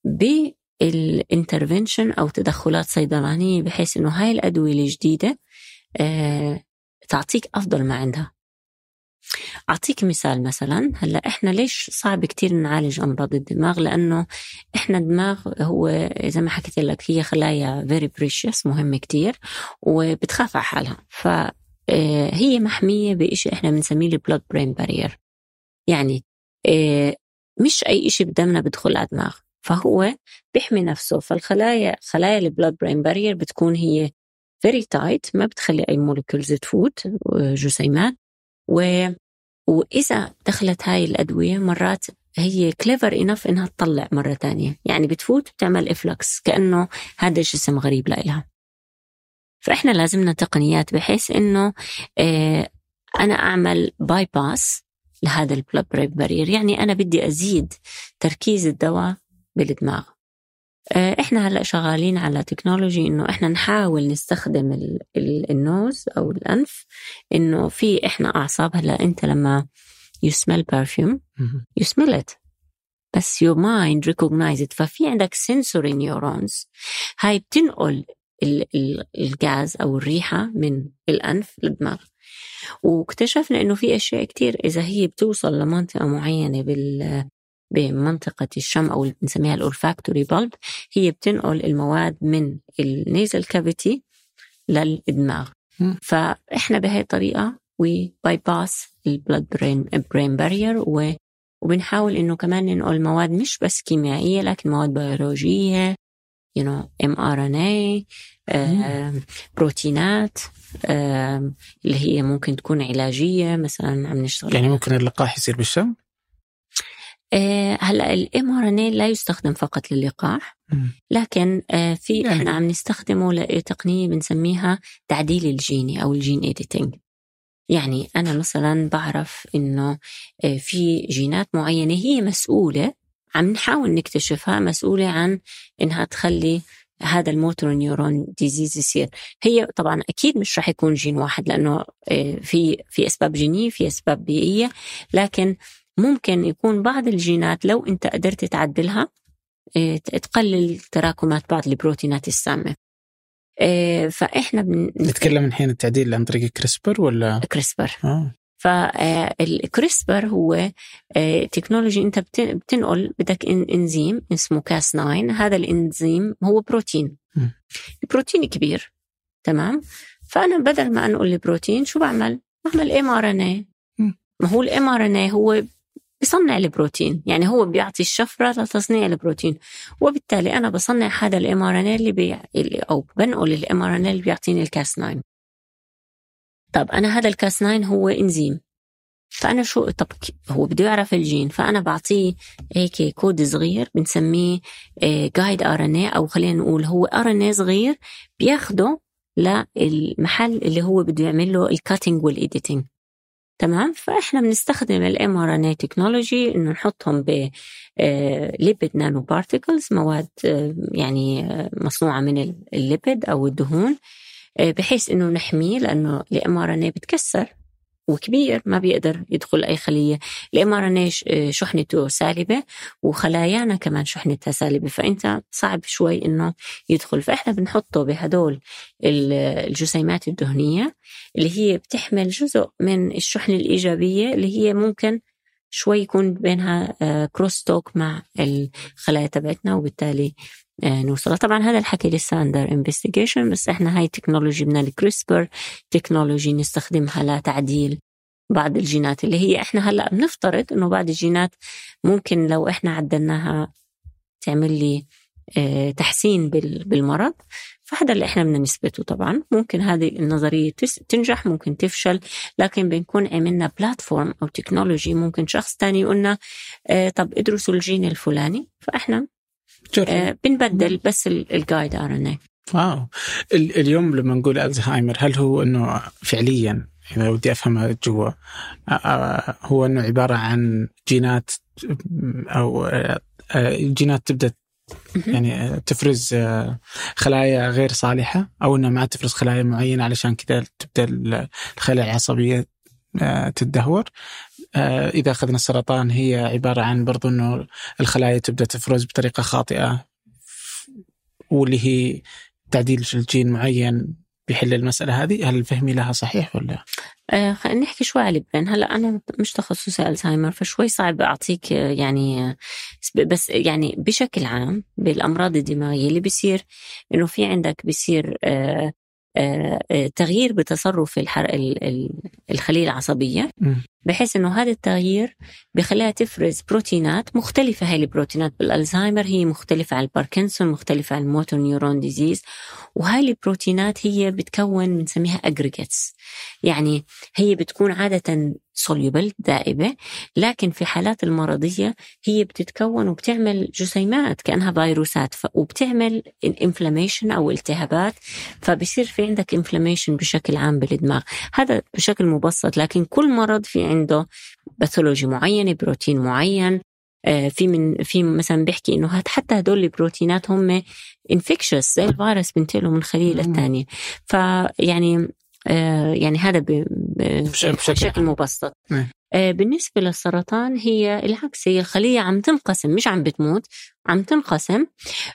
بالانترفنشن أو تدخلات صيدلانية بحيث إنه هاي الأدوية الجديدة آه، تعطيك أفضل ما عندها. أعطيك مثال مثلا هلأ إحنا ليش صعب كتير نعالج أمراض الدماغ؟ لأنه إحنا الدماغ هو زي ما حكيت لك هي خلايا very precious مهمة كتير وبتخاف على حالها. فهي محمية بإشي إحنا بنسميه ال blood brain barrier يعني مش أي إشي بدمنا بدخل على الدماغ فهو بيحمي نفسه. فالخلايا خلايا ال blood brain barrier بتكون هي very tight ما بتخلي أي molecules تفوت جسيمات. و وإذا دخلت هاي الأدوية مرات هي clever enough إنها تطلع مرة تانية. يعني بتفوت بتعمل efflux كأنه هذا جسم غريب لإلها. فإحنا لازمنا تقنيات بحيث إنه آه أنا أعمل bypass لهذا ال blood brain barrier يعني أنا بدي أزيد تركيز الدواء بالدماغ. آه، إحنا هلأ شغالين على technology إنه إحنا نحاول نستخدم ال ال ال nose أو الأنف إنه في إحنا أعصاب هلأ أنت لما you smell perfume you smell it. بس your mind recognize it. ففي عندك sensory neurons. هاي بتنقل الغاز أو الريحة من الأنف للدماغ. واكتشفنا إنه في أشياء كتير إذا هي بتوصل لمنطقة معينة بال بمنطقة الشم أو اللي بنسميها ال olfactory bulb هي بتنقل المواد من ال nasal cavity للدماغ فإحنا بهي الطريقة we bypass ال blood brain brain barrier وبنحاول إنه كمان ننقل مواد مش بس كيميائية لكن مواد بيولوجية you know mRNA آه، بروتينات آه، اللي هي ممكن تكون علاجية مثلا عم نشتغل يعني ممكن اللقاح يصير بالشم؟ آه، هلأ ال mRNA لا يستخدم فقط للقاح لكن في يعني. إحنا عم نستخدمه لتقنية بنسميها تعديل الجيني أو ال gene editing يعني أنا مثلا بعرف إنه في جينات معينة هي مسؤولة عم نحاول نكتشفها مسؤولة عن إنها تخلي هذا ال motor neuron disease يصير. هي طبعا أكيد مش راح يكون جين واحد لأنه آه، في في أسباب جينية في أسباب بيئية لكن ممكن يكون بعض الجينات لو أنت قدرت تعدلها آه، تقلل تراكمات بعض البروتينات السامة. آه، فإحنا بن... نتكلم الحين التعديل عن طريق CRISPR ولا؟ CRISPR. آه. فال CRISPR هو آه، تكنولوجي انت بت- بتنقل بدك انزيم اسمه Cas 9 هذا الانزيم هو بروتين. البروتين كبير. تمام؟ فأنا بدل ما أنقل البروتين شو بعمل؟ بعمل mRNA. ما هو ال mRNA هو بصنع البروتين. يعني هو بيعطي الشفرة لتصنيع البروتين. وبالتالي أنا بصنع هذا ال mRNA اللي بي... اللي- أو بنقل ال mRNA اللي بيعطيني ال Cas 9 طب أنا هذا ال Cas 9 هو إنزيم. فأنا شو طب هو بده يعرف الجين. فأنا بعطيه هيك كود صغير بنسميه guide RNA أو خلينا نقول هو RNA صغير بياخده للمحل اللي هو بده يعمل له ال cutting وال editing تمام؟ فإحنا بنستخدم ال mRNA technology إنه نحطهم ب lipid nanoparticles مواد آه، يعني آه، مصنوعة من ال- ال lipid أو الدهون. بحيث إنه نحميه لأنه ال mRNA بتكسر وكبير ما بيقدر يدخل أي خلية. ال mRNA شحنته سالبة وخلايانا كمان شحنتها سالبة فإنت صعب شوي إنه يدخل. فإحنا بنحطه بهدول ال- الجسيمات الدهنية اللي هي بتحمل جزء من الشحنه الإيجابية اللي هي ممكن شوي يكون بينها cross talk مع الخلايا تبعتنا وبالتالي آه، نوصل طبعا هذا الحكي لسه under investigation بس إحنا هاي technology من ال CRISPR technology نستخدمها لتعديل بعض الجينات اللي هي إحنا هلأ بنفترض إنه بعض الجينات ممكن لو إحنا عدلناها تعمل لي آه، تحسين بال- بالمرض فهذا اللي إحنا بدنا نثبته طبعا. ممكن هذه النظرية تنجح ممكن تفشل لكن بنكون عملنا platform أو technology ممكن شخص تاني يقولنا آه، طب ادرسوا الجين الفلاني فإحنا آه، بنبدل بس ال guide RNA wow. ال- اليوم لما نقول الزهايمر هل هو إنه فعليا؟ إذا ودي افهمها جوا. آه، آه، هو إنه عبارة عن جينات أو جينات تبدأ يعني تفرز خلايا غير صالحة أو انها ما تفرز خلايا معينة علشان كذا تبدأ ال- الخلايا العصبية تدهور آه، إذا أخذنا السرطان هي عبارة عن برضو إنه الخلايا تبدأ تفرز بطريقة خاطئة واللي هي تعديل في الجين معين بيحل المسألة هذه. هل فهمي لها صحيح ولا؟ آه، خلينا نحكي شوي على لبنان هلا أنا مش تخصصي ألزهايمر فشوي صعب أعطيك آه، يعني آه، بس يعني بشكل عام بالأمراض الدماغية اللي بيصير إنه في عندك بيصير آه، تغيير بتصرف الحر... ال- ال- الخلية العصبية. مم. بحيث إنه هذا التغيير بخليها تفرز بروتينات مختلفة. هاي البروتينات بالألزهايمر هي مختلفة عن الباركنسون مختلفة عن ال motor neuron disease. وهاي البروتينات هي بتكون بنسميها aggregates يعني هي بتكون عادة soluble دائبة لكن في حالات المرضية هي بتتكون وبتعمل جسيمات كأنها فيروسات وبتعمل inflammation أو التهابات فبصير في عندك inflammation بشكل عام بالدماغ هذا بشكل مبسط لكن كل مرض في عنده pathology معينة بروتين معين آه، في من في مثلا بيحكي إنه حتى هدول البروتينات هم infectious زي الفيروس بينتقلوا من خليه. للثانيه فيعني يعني هذا بشكل بشكل مبسط. نعم. آه، بالنسبة للسرطان هي العكس هي الخلية عم تنقسم مش عم بتموت عم تنقسم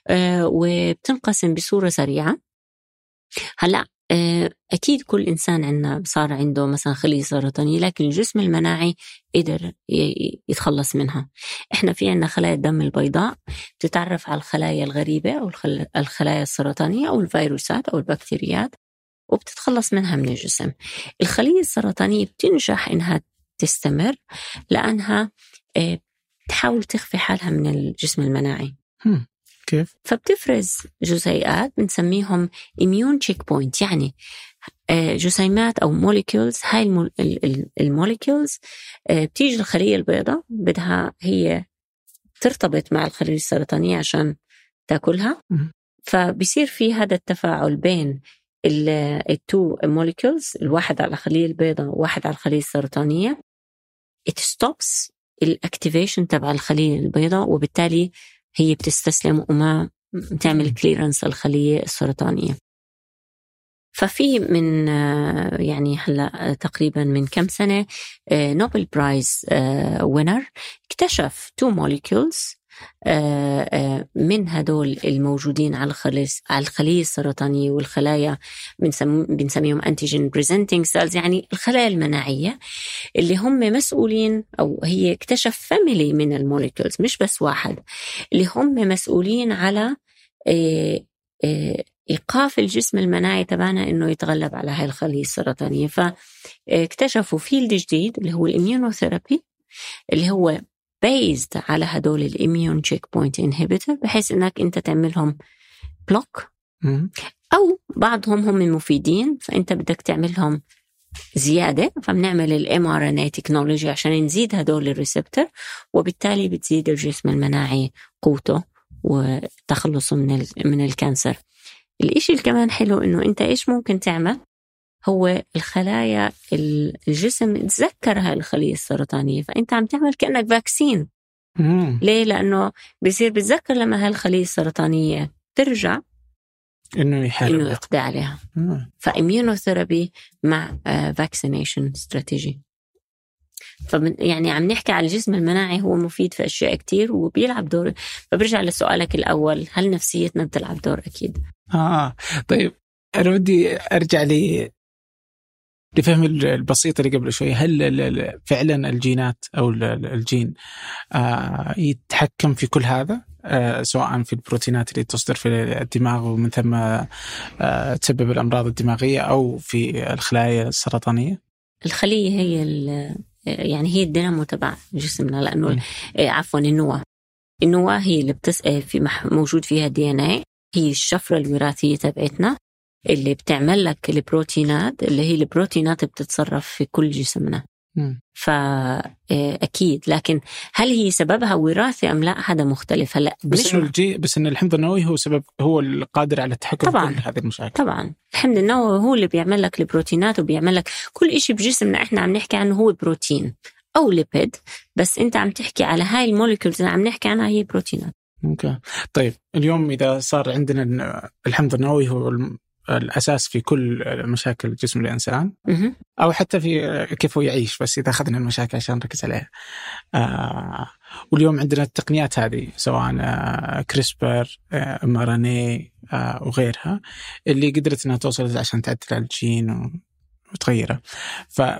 آه، وبتنقسم بصورة سريعة. هلأ آه، أكيد كل إنسان عندنا صار عنده مثلا خلية سرطانية لكن الجسم المناعي قدر يتخلص منها. إحنا في عندنا خلايا الدم البيضاء تتعرف على الخلايا الغريبة أو الخل- الخلايا السرطانية أو الفيروسات أو البكتيريات. وبتتخلص منها من الجسم الخلية السرطانية بتنجح إنها تستمر لأنها آه، تحاول تخفي حالها من الجسم المناعي. كيف؟ فبتفرز جزيئات بنسميهم immune check point يعني آه، جسيمات أو molecules هاي ال mole- ال- ال- ال molecules آه، بتيجي الخلية البيضاء بدها هي ترتبط مع الخلية السرطانية عشان تأكلها. فبصير في هذا التفاعل بين ال two molecules الواحد على الخليه البيضاء وواحد على الخليه السرطانية. It stops ال activation تبع الخلية البيضاء وبالتالي هي بتستسلم وما تعمل clearance الخلية السرطانية. ففي من آه، يعني هلا تقريبا من كم سنة Nobel Prize winner اكتشف two molecules آه، آه، من هدول الموجودين على الخلية على الخلية السرطانية والخلايا بنسميهم antigen presenting cells يعني الخلايا المناعية اللي هم مسؤولين أو هي اكتشف family من ال molecules مش بس واحد اللي هم مسؤولين على إيقاف الجسم المناعي تبعنا إنه يتغلب على هاي الخليه السرطانيه فاكتشفوا field جديد اللي هو ال immunotherapy اللي هو based على هدول ال immune checkpoint inhibitor بحيث إنك أنت تعملهم block أو بعضهم هم مفيدين فأنت بدك تعملهم زيادة. فبنعمل ال mRNA technology عشان نزيد هدول ال receptor وبالتالي بتزيد الجسم المناعي قوته وتخلصه من من ال cancer. الإشي اللي كمان حلو إنه أنت إيش ممكن تعمل؟ هو الخلايا الجسم تذكر هاي الخلية السرطانية فأنت عم تعمل كأنك vaccine مم. ليه؟ لأنه بصير بتذكر لما هاي الخلية السرطانية ترجع إنه يحارب. إنه يقضي عليها. ف immunotherapy مع vaccination uh, strategy يعني عم نحكي على الجسم المناعي هو مفيد في أشياء كتير وبيلعب دور. فبرجع لسؤالك الأول هل نفسيتنا بتلعب دور؟ أكيد. آه. طيب أنا بدي أرجع لي لفهم البسيط اللي قبل شوي. هل فعلا الجينات أو الجين آه يتحكم في كل هذا؟ آه سواء في البروتينات اللي تصدر في الدماغ ومن ثم آه تسبب الأمراض الدماغية أو في الخلايا السرطانية؟ الخلية هي يعني هي الدينامو تبع جسمنا لأنه إيه، عفوا النواه النواه هي اللي بتس في موجود فيها DNA هي الشفرة الوراثية تبعتنا. اللي بتعمل لك البروتينات اللي هي البروتينات بتتصرف في كل جسمنا. فاكيد آه، لكن هل هي سببها وراثي أم لا؟ هذا مختلف. هلا بس إنه الجي بس ان الحمض النووي هو سبب هو القادر على التحكم طبعا. في كل هذه المشاكل. طبعا. الحمض النووي هو اللي بيعمل لك البروتينات وبيعمل لك كل شيء بجسمنا. إحنا عم نحكي عنه هو بروتين أو lipid بس أنت عم تحكي على هاي ال molecules اللي عم نحكي عنها هي بروتينات. أوكي. طيب اليوم إذا صار عندنا الحمض النووي هو الأساس في كل مشاكل جسم الإنسان أو حتى في كيف هو يعيش بس إذا أخذنا المشاكل عشان نركز عليها. آه واليوم عندنا التقنيات هذه سواء آه CRISPR mRNA وغيرها اللي قدرت إنها توصل عشان تعدل على الجين وتغيره.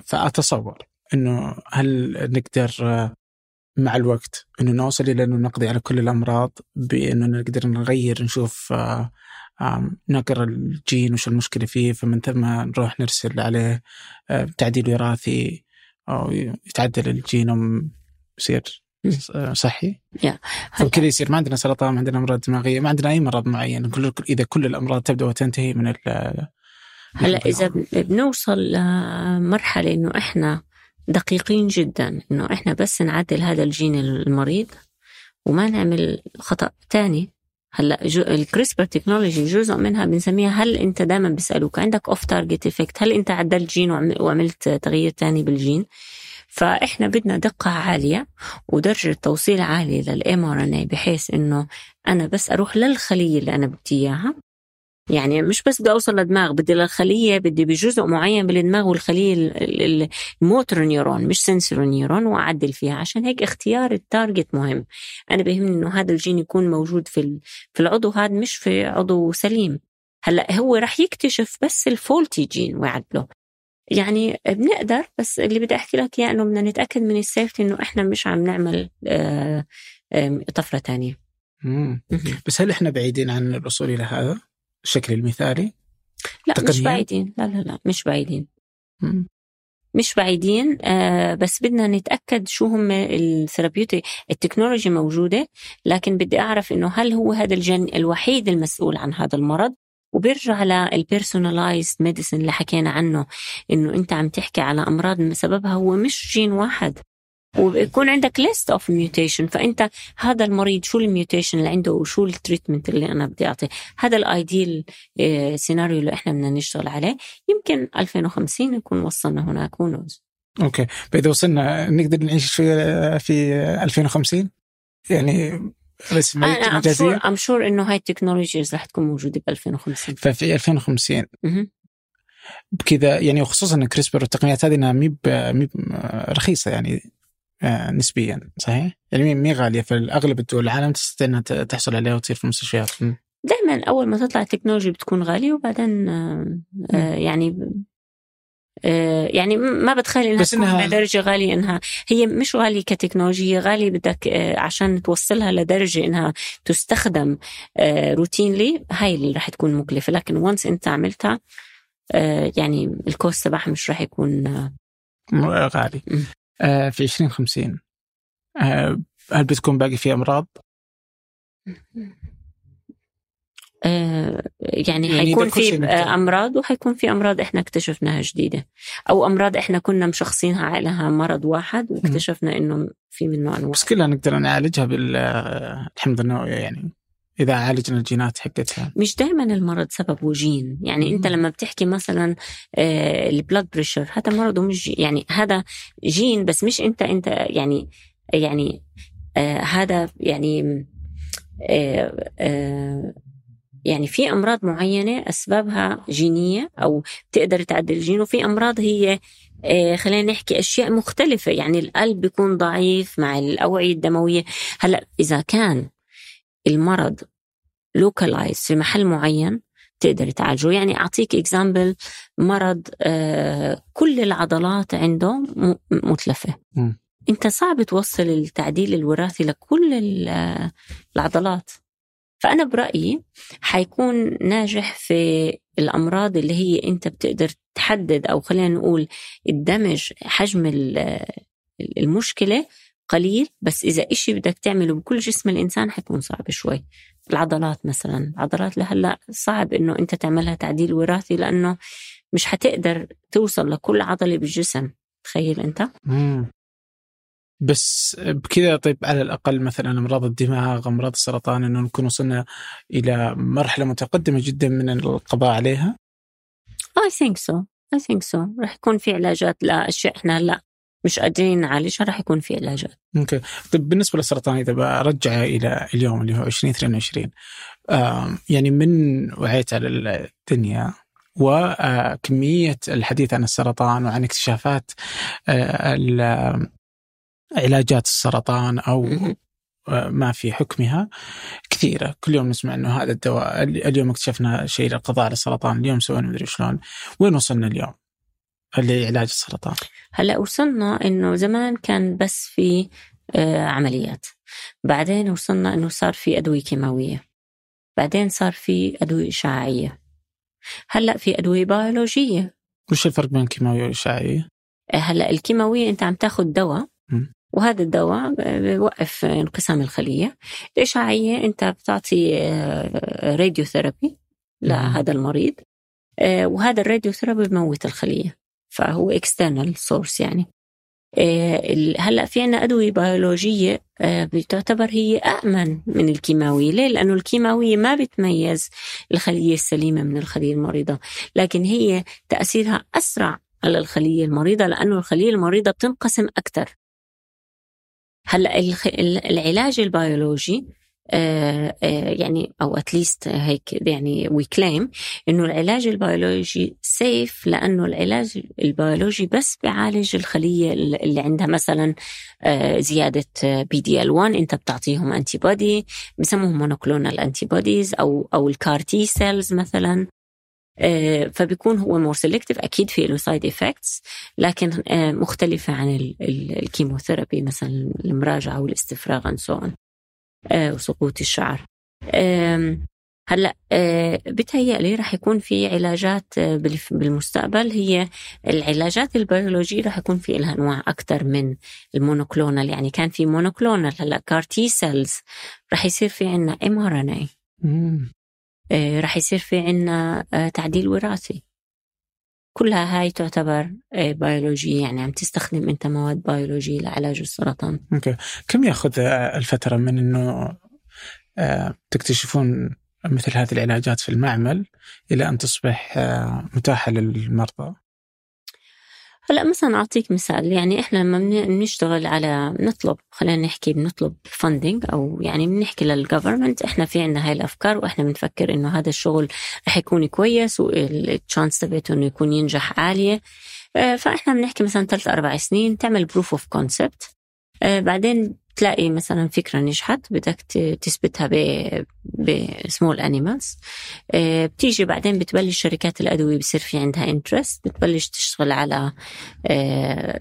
فأتصور إنه هل نقدر آه، مع الوقت إنه نوصل إلى إنه نقضي على كل الأمراض بإنه نقدر نغير نشوف آه نقرا الجين وش المشكلة فيه فمن ثم نروح نرسل عليه آه، تعديل وراثي أو يتعدل الجينوم يصير صحي. yeah. فكذا يصير. ما عندنا سرطان ما عندنا أمراض دماغية ما عندنا أي مرض معين. كل إذا كل الأمراض تبدأ وتنتهي من هلا إذا بنوصل لمرحلة إنه إحنا دقيقين جدا إنه إحنا بس نعدل هذا الجين المريض وما نعمل خطأ ثاني هلا ال CRISPR technology جزء منها بنسميها هل انت دائما بيسألوك عندك off target effect هل انت عدلت جين وعملت تغيير ثاني بالجين؟ فإحنا بدنا دقة عالية ودرجة توصيل عالية لل mRNA بحيث إنه أنا بس أروح للخلية اللي أنا بدي إياها يعني مش بس بدي أوصل للدماغ بدي للخلية بدي بجزء معين بالدماغ والخلية ال motor neuron مش sensor neuron وأعدل فيها. عشان هيك اختيار ال target مهم. أنا بهمني إنه هذا الجين يكون موجود في في العضو هذا مش في عضو سليم. هلأ هو رح يكتشف بس ال faulty gene ويعدله. يعني بنقدر بس اللي بدي أحكي لك إياه إنه بدنا نتأكد من ال safety إنه إحنا مش عم نعمل آه، طفرة ثانية بس هل إحنا بعيدين عن الوصول إلى هذا؟ الشكل المثالي؟ لا. مش بعيدين. لا لا لا مش بعيدين. مش بعيدين. آه بس بدنا نتأكد شو هم ال therapeutic ال technology موجودة لكن بدي أعرف إنه هل هو هذا الجين الوحيد المسؤول عن هذا المرض؟ وبيرجع لل personalized medicine اللي حكينا عنه إنه أنت عم تحكي على أمراض سببها هو مش جين واحد. وبيكون عندك list of mutation فأنت هذا المريض شو ال mutation اللي عنده وشو ال treatment اللي أنا بدي أعطيه؟ هذا ال ideal scenario اللي إحنا بدنا نشتغل عليه. يمكن 2050 نكون وصلنا هناك. who knows أوكي. فاذا وصلنا نقدر نعيش في في 2050 يعني بس أنا مجازيه I'm sure إنه هاي ال technologies رح تكون موجودة ب 2050 ففي 2050 بكذا يعني وخصوصا كريسبر والتقنيات هذه إنها مي رخيصة يعني. آه، نسبيا صحيح؟ يعني مي غالية في اغلب الدول العالم تستطيع إنها تحصل عليها وتصير في المستشفيات دائما أول ما تطلع التكنولوجيا بتكون غالية وبعدين آه، يعني يعني ما بتخيل إنها بس إنها لدرجه غالية إنها هي مش غالية كتكنولوجيا غالية بدك عشان توصلها لدرجة إنها تستخدم routinely هاي اللي راح تكون مكلفة. لكن once أنت عملتها يعني ال cost تبعها مش راح يكون غالي. آه، في 2050 آه، هل بتكون باقي في أمراض؟ آه، يعني, يعني حيكون في أمراض وحيكون في أمراض إحنا اكتشفناها جديدة. أو أمراض إحنا كنا مشخصينها عليها مرض واحد واكتشفنا إنه في منه أنواع. بس كلها نقدر نعالجها بالحمض النووي يعني إذا عالجنا الجينات حقتها. مش دائما المرض سببه جين يعني أنت لما بتحكي مثلا ال blood pressure هذا مرض مش يعني هذا جين بس مش أنت أنت يعني يعني آه هذا يعني آه آه يعني في أمراض معينة أسبابها جينية أو بتقدر تعدل الجين وفي أمراض هي آه خلينا نحكي أشياء مختلفة. يعني القلب بيكون ضعيف مع الأوعية الدموية. هلأ إذا كان المرض localized في محل معين تقدر تعالجه. يعني أعطيك example مرض آه كل العضلات عنده متلفة. م. أنت صعب توصل التعديل الوراثي لكل العضلات. فأنا برأيي حيكون ناجح في الأمراض اللي هي أنت بتقدر تحدد أو خلينا نقول ال damage حجم المشكلة قليل بس إذا إشي بدك تعمله بكل جسم الإنسان حيكون صعب شوي. العضلات مثلا العضلات لهلأ صعب إنه أنت تعملها تعديل وراثي لأنه مش حتقدر توصل لكل عضلة بالجسم. تخيل أنت؟ مم. بس بكذا طيب على الأقل مثلا أمراض الدماغ أمراض السرطان أنه نكون وصلنا إلى مرحلة متقدمة جدا من القضاء عليها؟ I think so. I think so. راح يكون في علاجات لأشياء إحنا هلأ مش قادرين نعالجها راح يكون في علاجات. أوكي، طيب بالنسبة للسرطان إذا برجع إلى اليوم اللي هو 2022 يعني من وعيت على الدنيا وكمية الحديث عن السرطان وعن اكتشافات علاجات السرطان أو ما في حكمها كثيرة. كل يوم نسمع أنه هذا الدواء اليوم اكتشفنا شيء للقضاء على السرطان اليوم سوينا مدري شلون. وين وصلنا اليوم؟ لعلاج السرطان. هلا وصلنا إنه زمان كان بس في آه، عمليات. بعدين وصلنا إنه صار في أدوية كيماوية. بعدين صار في أدوية إشعاعية. هلا في أدوية بيولوجية. وش الفرق بين الكيماويه والاشعاعيه؟ آه، هلا الكيماوية أنت عم تاخذ دواء. وهذا الدواء بوقف انقسام الخلية. الإشعاعية أنت بتعطي راديو آه، therapy لهذا المريض. وهذا ال radiotherapy بموت الخلية. فهو external source يعني آه، هلأ في عنا أدوية بيولوجية آه، بتعتبر هي امن من الكيماوية، ليه؟ لأنه الكيماوية ما بتميز الخلية السليمة من الخلية المريضة، لكن هي تأثيرها أسرع على الخلية المريضة لأنه الخلية المريضة بتنقسم أكثر. هلأ العلاج البيولوجي يعني أو at least هيك يعني we claim إنه العلاج البيولوجي safe لأنه العلاج البيولوجي بس بيعالج الخلية اللي عندها مثلا آه، زيادة PDL 1 أنت بتعطيهم antibody بسموهم monoclonal antibodies أو أو ال CAR T cells مثلا. فبيكون هو more selective أكيد في له side effects لكن مختلفة عن ال chemotherapy مثلا المراجعة والإستفراغ and so آه، وسقوط الشعر. هلأ آه، بتهيألي رح يكون في علاجات آه، بالمستقبل. هي العلاجات البيولوجية رح يكون في لها انواع أكثر من ال monoclonal. يعني كان في monoclonal هلأ CAR T cells رح يصير في عنا mRNA رح يصير في عنا تعديل وراثي. كلها هاي تعتبر بيولوجية يعني عم تستخدم انت مواد بيولوجية لعلاج السرطان. okay. كم ياخذ الفترة من إنه آه، تكتشفون مثل هذه العلاجات في المعمل إلى أن تصبح آه، متاحة للمرضى؟ هلا مثلا أعطيك مثال يعني إحنا لما بنشتغل على نطلب خلينا نحكي بنطلب funding أو يعني بنحكي لل government إحنا في عندنا هاي الأفكار وإحنا بنفكر إنه هذا الشغل رح يكون كويس وال chance تبعته إنه يكون ينجح عالية. آه، فإحنا بنحكي مثلا ثلاث أربع سنين تعمل proof of concept بعدين تلاقي مثلا فكرة نجحت بدك تثبتها ب small animals آه بتيجي بعدين بتبلش شركات الأدوية بصير في عندها interest بتبلش تشتغل على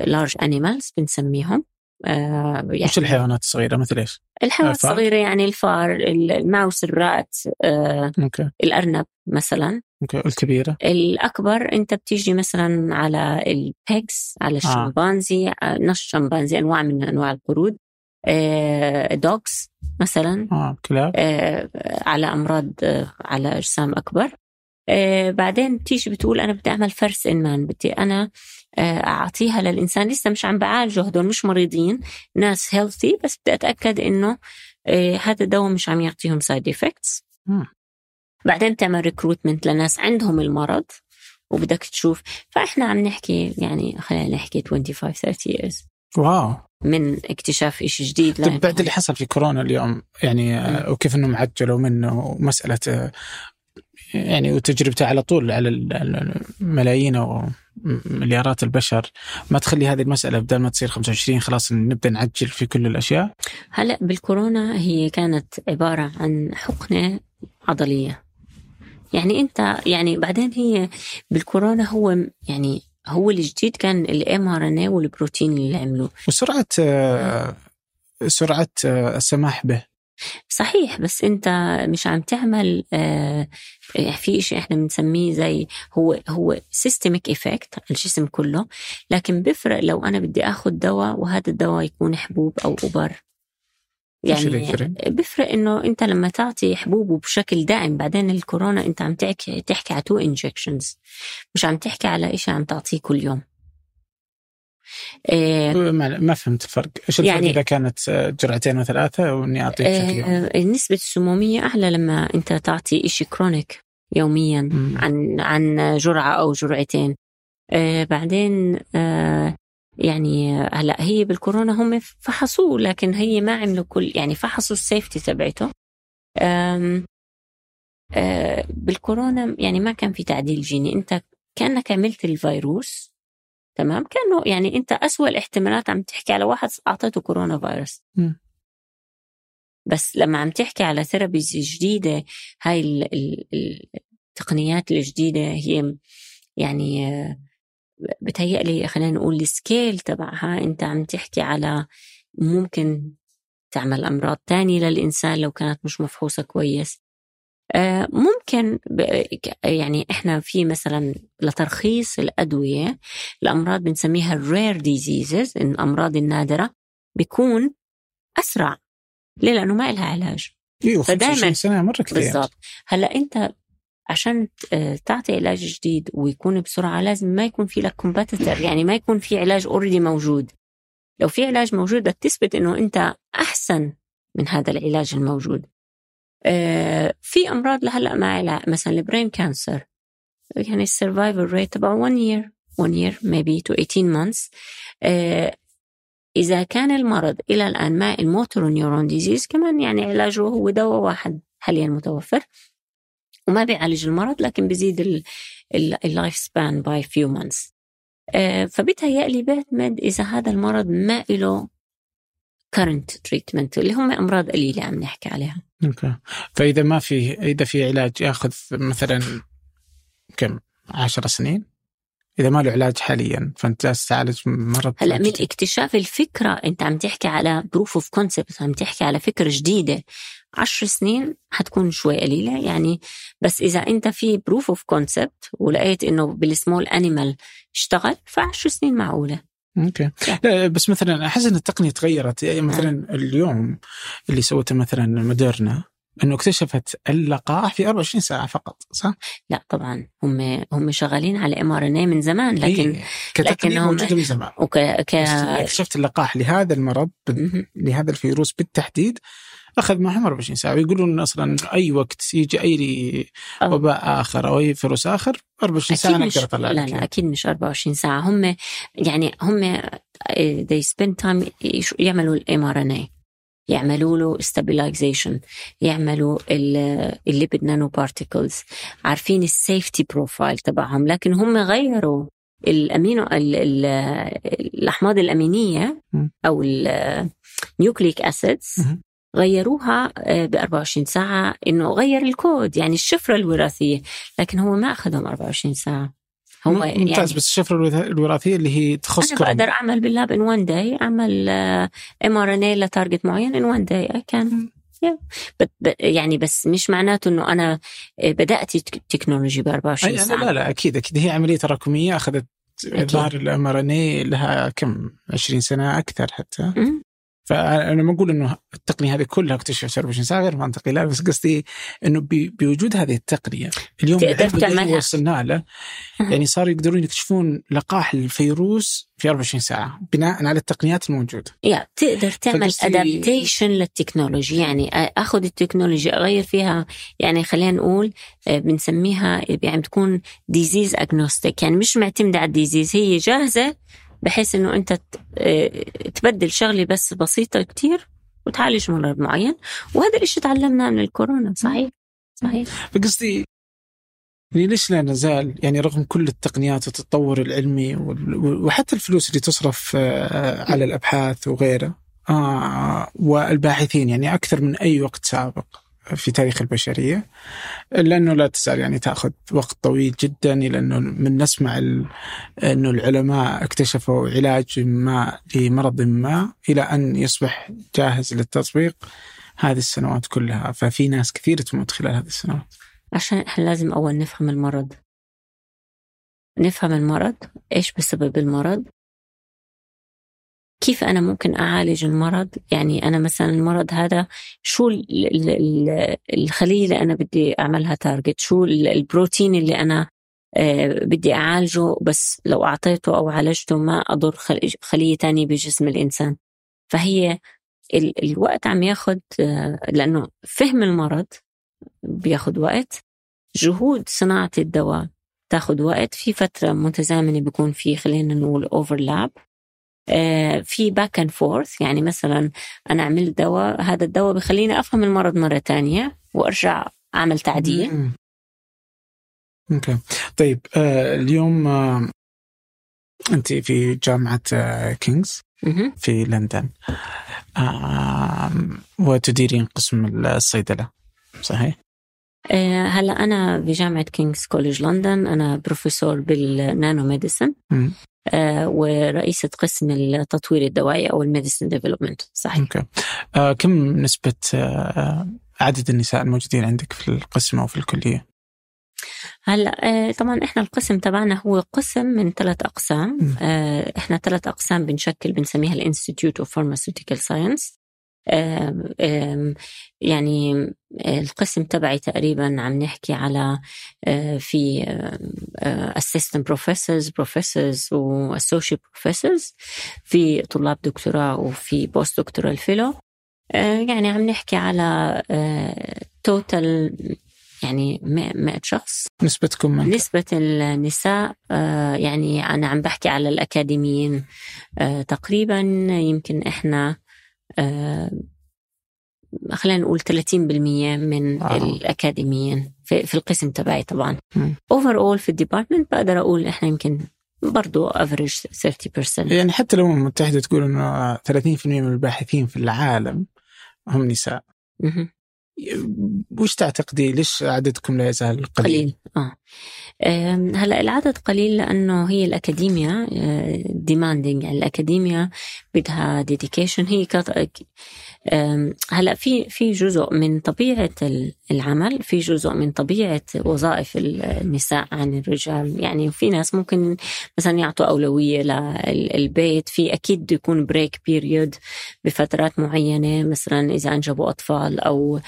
large آه animals بنسميهم آه يعني وش الحيوانات الصغيرة مثل إيش؟ الحيوانات الصغيرة يعني الفار ال mouse ال rat okay. الأرنب مثلا okay الكبيرة الأكبر أنت بتيجي مثلا على ال pigs على. الشمبانزي آه. نص شمبانزي أنواع من أنواع القرود آه dogs مثلا آه كلاب. آه على أمراض آه على أجسام أكبر. آه بعدين بتيجي بتقول أنا بدي أعمل first in man بدي أنا آه أعطيها للإنسان. لسه مش عم بعالجه هدول مش مريضين ناس healthy بس بدي أتأكد إنه آه هذا الدواء مش عم يعطيهم side effects بعدين تعمل recruitment لناس عندهم المرض وبدك تشوف. فإحنا عم نحكي يعني خلينا نحكي 25 30 years. wow. من اكتشاف شيء جديد طيب بعد اللي حصل في كورونا اليوم يعني م. وكيف إنهم عجلوا منه ومسألة يعني وتجربته على طول على الملايين أو مليارات البشر ما تخلي هذه المسألة بدل ما تصير 25 خلاص نبدأ نعجل في كل الأشياء؟ هلا بالكورونا هي كانت عبارة عن حقنة عضلية. يعني أنت يعني بعدين هي بالكورونا هو يعني هو الجديد كان ال mRNA والبروتين اللي عملوه. وسرعة آه، سرعة آه، السماح به. صحيح بس انت مش عم تعمل آه في شيء إحنا بنسميه زي هو هو systemic effect الجسم كله لكن بيفرق لو أنا بدي آخذ دواء وهذا الدواء يكون حبوب أو ابر يعني بيفرق إنه أنت لما تعطي حبوب بشكل دائم بعدين الكورونا أنت عم تحكي تحكي على two injections مش عم تحكي على شيء عم تعطيه كل يوم. إيه ما فهمت الفرق. إيش الفرق يعني إذا كانت جرعتين وثلاثة وإني اعطي بشكل يوم إيه نسبه السمومية أعلى لما أنت تعطي شيء chronic يوميا. عن عن جرعة أو جرعتين. إيه بعدين آه يعني هلا هي بالكورونا هم فحصوه لكن هي ما عملوا كل يعني فحصوا السيفتي تبعته. بالكورونا يعني ما كان في تعديل جيني. انت كأنك عملت الفيروس تمام؟ كأنه يعني انت أسوأ الاحتمالات عم تحكي على واحد أعطيته كورونا فيروس. م. بس لما عم تحكي على therapies جديدة هاي التقنيات الجديدة هي يعني بتهيألي خلينا نقول ال scale تبعها انت عم تحكي على ممكن تعمل أمراض تانية للإنسان لو كانت مش مفحوصة كويس. آه، ممكن يعني إحنا في مثلا لترخيص الأدوية الامراض بنسميها ال rare diseases الأمراض النادرة بيكون أسرع ليه؟ لأنه ما لها علاج. أيوه فدائما سنة مرة كثير بالضبط. هلأ أنت عشان آه، تعطي علاج جديد ويكون بسرعة لازم ما يكون في لك competitor يعني ما يكون في علاج already موجود. لو في علاج موجود بدك تثبت إنه أنت أحسن من هذا العلاج الموجود. آه، في أمراض لهلأ ما علاج مثلا ال brain cancer يعني ال survival rate تبعه 1 year 1 year maybe to 18 months. آه، إذا كان المرض إلى الآن ما ال motor neuron disease كمان يعني علاجه هو دواء واحد حاليا متوفر. وما بيعالج المرض لكن بيزيد ال life span by few months فبتهيألي بيعتمد إذا هذا المرض ما له current treatment اللي هم أمراض قليلة عم نحكي عليها. okay. فإذا ما في إذا في علاج ياخذ مثلا كم؟ عشر سنين؟ إذا ما له علاج حاليا فأنت جالس تعالج مرض هلأ من اكتشاف الفكرة أنت عم تحكي على proof of concept عم تحكي على فكرة جديدة. عشر سنين حتكون شوي قليلة يعني. بس إذا أنت في proof of concept ولقيت إنه بال small animal اشتغل فعشر سنين معقولة. okay. لا بس مثلا أحس إن التقنية تغيرت. يعني مثلا اليوم اللي سوته مثلا موديرنا إنه اكتشفت اللقاح في 24 ساعة فقط صح؟ لا طبعا. هم هم شغالين على mRNA من زمان لكن إيه. لكن هم موجودة من زمان. وك... ك... اكتشفت اللقاح لهذا المرض لهذا الفيروس بالتحديد أخذ معهم 24 ساعة ويقولون أصلا أي وقت يجي أي وباء آخر أو أي فيروس آخر 24 ساعة نقدر أطلع لا لا أكيد مش 24 ساعة هم يعني هم they spend time يعملوا ال mRNA يعملوا له stabilization يعملوا ال lipid nanoparticles عارفين ال safety profile تبعهم لكن هم غيروا الامينو ال- ال- الأحماض الأمينية. أو ال nucleic acids. غيروها ب 24 ساعة إنه غير الكود يعني الشفرة الوراثية لكن هو ما أخذهم 24 ساعة. هو ممتاز يعني بس الشفرة الوراث- الوراثية اللي هي تخص أنا كورونا. بقدر أعمل بال lab in one day اعمل mRNA ل target معين in one day اي كان يعني بس مش معناته إنه أنا بدأت ال technology ب 24 أي ساعة. لا لا أكيد أكيد. هي عملية تراكمية أخذت ظهر ال mRNA لها كم؟ 20 سنة أكثر حتى. فأنا ما أقول إنه التقنية هذه كلها اكتشفت 24 ساعه غير منطقي لا بس قصدي إنه بوجود هذه التقنية. اليوم اللي. وصلنا له. يعني صاروا يقدرون يكتشفون لقاح الفيروس في 24 ساعة بناء على التقنيات الموجودة. يا تقدر تعمل adaptation لل technology يعني أخذ ال technology أغير فيها يعني خلينا نقول آه، بنسميها يعني بتكون disease agnostic يعني مش معتمدة على ال disease هي جاهزة بحيث إنه أنت آه، تبدل شغله بس بسيطة كتير وتعالج مرض معين. وهذا الشيء تعلمناه من الكورونا. صحيح. صحيح. فقصدي يعني ليش لا نزال يعني رغم كل التقنيات والتطور العلمي وحتى الفلوس اللي تصرف آه، على الأبحاث وغيره آه، والباحثين يعني أكثر من أي وقت سابق. في تاريخ البشرية الا انه لا تزال يعني تأخذ وقت طويل جدا إلى انه من نسمع أنه العلماء اكتشفوا علاج ما لمرض ما إلى أن يصبح جاهز للتطبيق هذه السنوات كلها. ففي ناس كثير تموت خلال هذه السنوات. عشان إحنا لازم أول نفهم المرض. نفهم المرض إيش بسبب المرض؟ كيف أنا ممكن أعالج المرض؟ يعني أنا مثلا المرض هذا شو ال- ال- ال- الخلية اللي أنا بدي أعملها تارجت شو ال- البروتين اللي أنا آه، بدي أعالجه بس لو أعطيته أو عالجته ما أضر خل- خلية تانية بجسم الإنسان. فهي ال- الوقت عم ياخد آه، لأنه فهم المرض بياخد وقت. جهود صناعة الدواء تاخد وقت. في فترة متزامنة بيكون في خلينا نقول overlap في back and forth يعني مثلا أنا عملت دواء هذا الدواء بخليني أفهم المرض مرة تانية وأرجع أعمل تعديل. okay طيب آه اليوم آه أنت في جامعة آه مهم. في لندن آه وتديرين قسم الصيدلة صحيح؟ آه، هلا أنا بجامعة كينغز كوليج لندن أنا professor بال nanomedicine ورئيسة قسم التطوير الدوائي أو ال medicine development صحيح. okay. آه كم نسبة آه عدد النساء الموجودين عندك في القسم أو في الكلية؟ هلا طبعا إحنا القسم تبعنا هو قسم من ثلاث أقسام إحنا ثلاث أقسام بنشكل بنسميها ال Institute of Pharmaceutical Science يعني آه، القسم تبعي تقريبا عم نحكي على آه، في assistant professors professors و associate professors في طلاب دكتوراه وفي postdoctoral fellow يعني عم نحكي على total يعني 100 شخص. نسبتكم من؟ نسبة النساء آه، يعني أنا عم بحكي على الأكاديميين آه، تقريبا يمكن إحنا آه، خلينا نقول 30% من آه. الأكاديميين في, في القسم تبعي طبعا. overall في ال department بقدر أقول إحنا يمكن برضو average 30% يعني حتى الامم المتحده تقول إنه 30% من الباحثين في العالم هم نساء. وش تعتقدي؟ ليش عددكم لا يزال قليل؟ قليل. أم، هلا العدد قليل لأنه هي ال academia demanding يعني الاكاديميا بدها dedication هي كت... هلا في في جزء من طبيعة ال- العمل في جزء من طبيعة وظائف ال- النساء عن الرجال. يعني في ناس ممكن مثلا يعطوا أولوية للبيت في أكيد بده يكون break period بفترات معينة مثلا إذا أنجبوا أطفال أو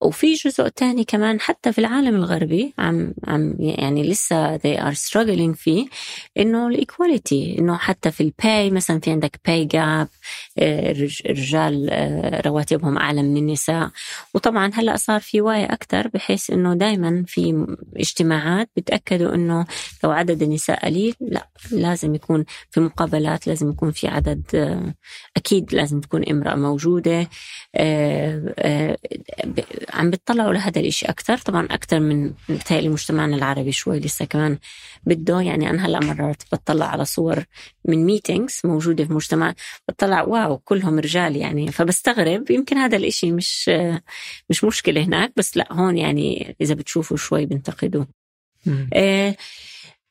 وفي جزء تاني كمان حتى في العالم الغربي عم عم يعني لسه they are struggling فيه إنه ال equality إنه حتى في ال pay مثلا في عندك pay gap الرجال آه، رواتبهم أعلى من النساء. وطبعا هلأ صار في وعي أكثر بحيث إنه دائما في اجتماعات بتأكدوا إنه لو عدد النساء قليل لأ لازم يكون في مقابلات لازم يكون في عدد آه، أكيد لازم تكون امرأة موجودة آه، آه، عم بتطلعوا لهذا الإشي أكثر؟ طبعا أكثر من بتهيألي مجتمعنا العربي شوي لسه كمان بده. يعني أنا هلأ مرات بطلع على صور من ميتينجز موجودة في مجتمع بطلع واو كلهم رجال يعني. فبستغرب يمكن هذا الإشي مش مش مشكلة هناك بس لأ هون يعني إذا بتشوفوا شوي بنتقدوا آه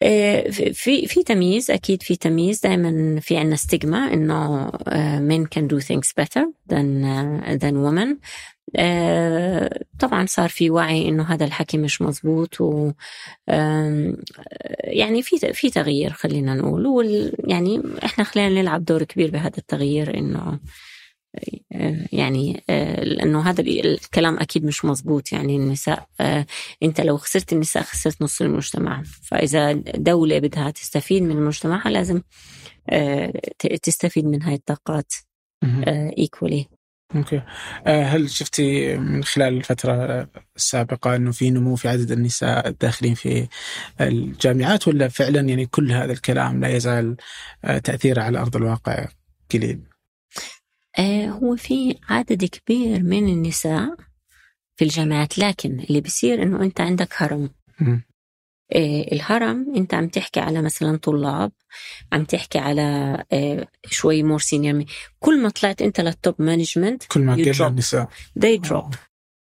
آه، في في تمييز أكيد في تمييز. دائما في عندنا ستيغما إنه آه، men can do things better than than women. طبعا صار في وعي إنه هذا الحكي مش مزبوط و يعني في في تغيير خلينا نقول. يعني إحنا خلينا نلعب دور كبير بهذا التغيير إنه يعني لأنه هذا الكلام أكيد مش مزبوط. يعني النساء أنت لو خسرت النساء خسرت نص المجتمع. فإذا دولة بدها تستفيد من مجتمعها لازم تستفيد من هاي الطاقات equally okay. هل شفتي من خلال الفترة السابقة إنه في نمو في عدد النساء الداخلين في الجامعات ولا فعلا يعني كل هذا الكلام لا يزال تأثيره على أرض الواقع قليل؟ آه، هو في عدد كبير من النساء في الجامعات لكن اللي بيصير إنه أنت عندك هرم. آه، الهرم انت عم تحكي على مثلا طلاب عم تحكي على آه، شوي more senior كل ما طلعت انت لل top management كل ما قل النساء. They drop.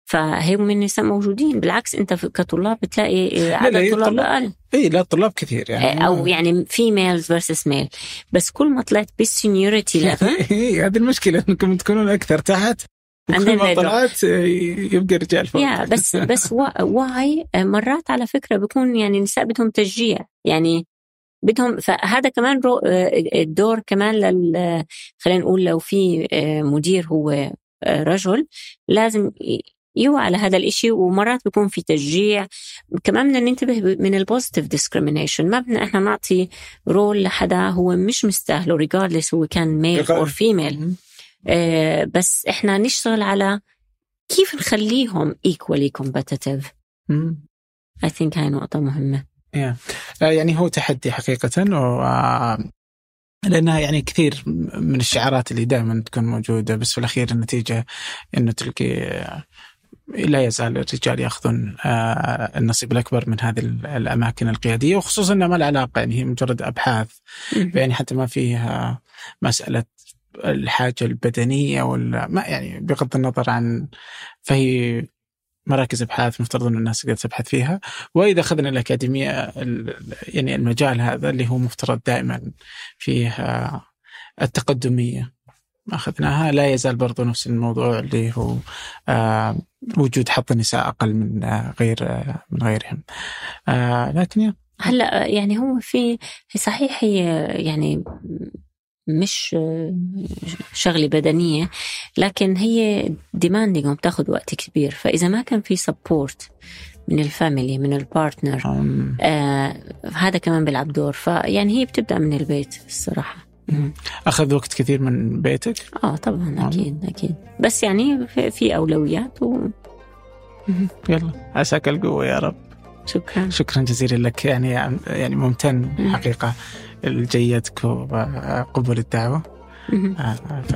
فهم النساء موجودين. بالعكس انت كطلاب بتلاقي عدد الطلاب أقل. إي لا الطلاب كثير يعني. أو يعني في males versus male بس كل ما طلعت بال seniority level هذه المشكلة إنكم تكونون أكثر تحت. ما طلعت يبقى رجال فوق. يا بس بس واي مرات على فكرة بيكون يعني النساء بدهم تشجيع يعني بدهم فهذا كمان الدور كمان لل خلينا نقول لو في مدير هو رجل لازم يوعى على هذا الإشي ومرات بيكون في تشجيع. كمان بدنا ننتبه من ال positive discrimination ما بدنا إحنا نعطي role لحدا هو مش مستاهله regardless هو كان male أو female آه بس إحنا نشتغل على كيف نخليهم equally competitive. I think هاي نقطة مهمة. Yeah. يعني هو تحدي حقيقة و لأنها يعني كثير من الشعارات اللي دائما تكون موجودة بس في الأخير النتيجة إنه تلقي لا يزال الرجال يأخذون آه، النصيب الأكبر من هذه الأماكن القيادية وخصوصا انها ما لها علاقة يعني هي مجرد أبحاث. يعني حتى ما فيها مسألة الحاجة البدنية ولا ما يعني بغض النظر عن فهي مراكز أبحاث مفترض إن الناس تقدر تبحث فيها. وإذا أخذنا الأكاديمية يعني المجال هذا اللي هو مفترض دائما فيه التقدمية أخذناها لا يزال برضو نفس الموضوع اللي هو آه وجود حظ النساء أقل من آه غير آه من غيرهم. لكن هلا يعني هو في صحيح هي يعني مش شغلة بدنية لكن هي demanding وبتاخذ وقت كبير. فإذا ما كان في support من ال family من ال partner آه. هذا كمان بيلعب دور. فيعني هي بتبدأ من البيت الصراحة. أخذ وقت كثير من بيتك؟ آه طبعا أكيد أكيد. بس يعني في أولويات و يلا عساك القوة يا رب. شكرا. شكرا جزيلا لك. يعني يعني ممتن حقيقة. لجيتك وقبول الدعوة. آه، ف...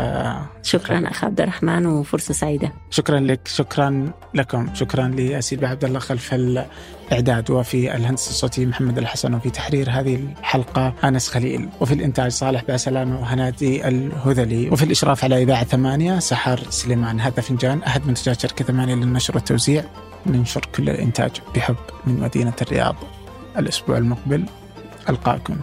شكرا اخ عبد الرحمن وفرصة سعيدة. شكرا لك شكرا لكم شكرا لاسيل عبد الله خلف الإعداد وفي الهندسة الصوتية محمد الحسن وفي تحرير هذه الحلقة أنس خليل. وفي الإنتاج صالح باسلام وهنادي الهذلي. وفي الإشراف على إذاعة ثمانية سحر سليمان. هذا فنجان أحد منتجات شركة ثمانية للنشر والتوزيع. ننشر كل الانتاج بحب من مدينة الرياض الأسبوع المقبل. ألقاكم.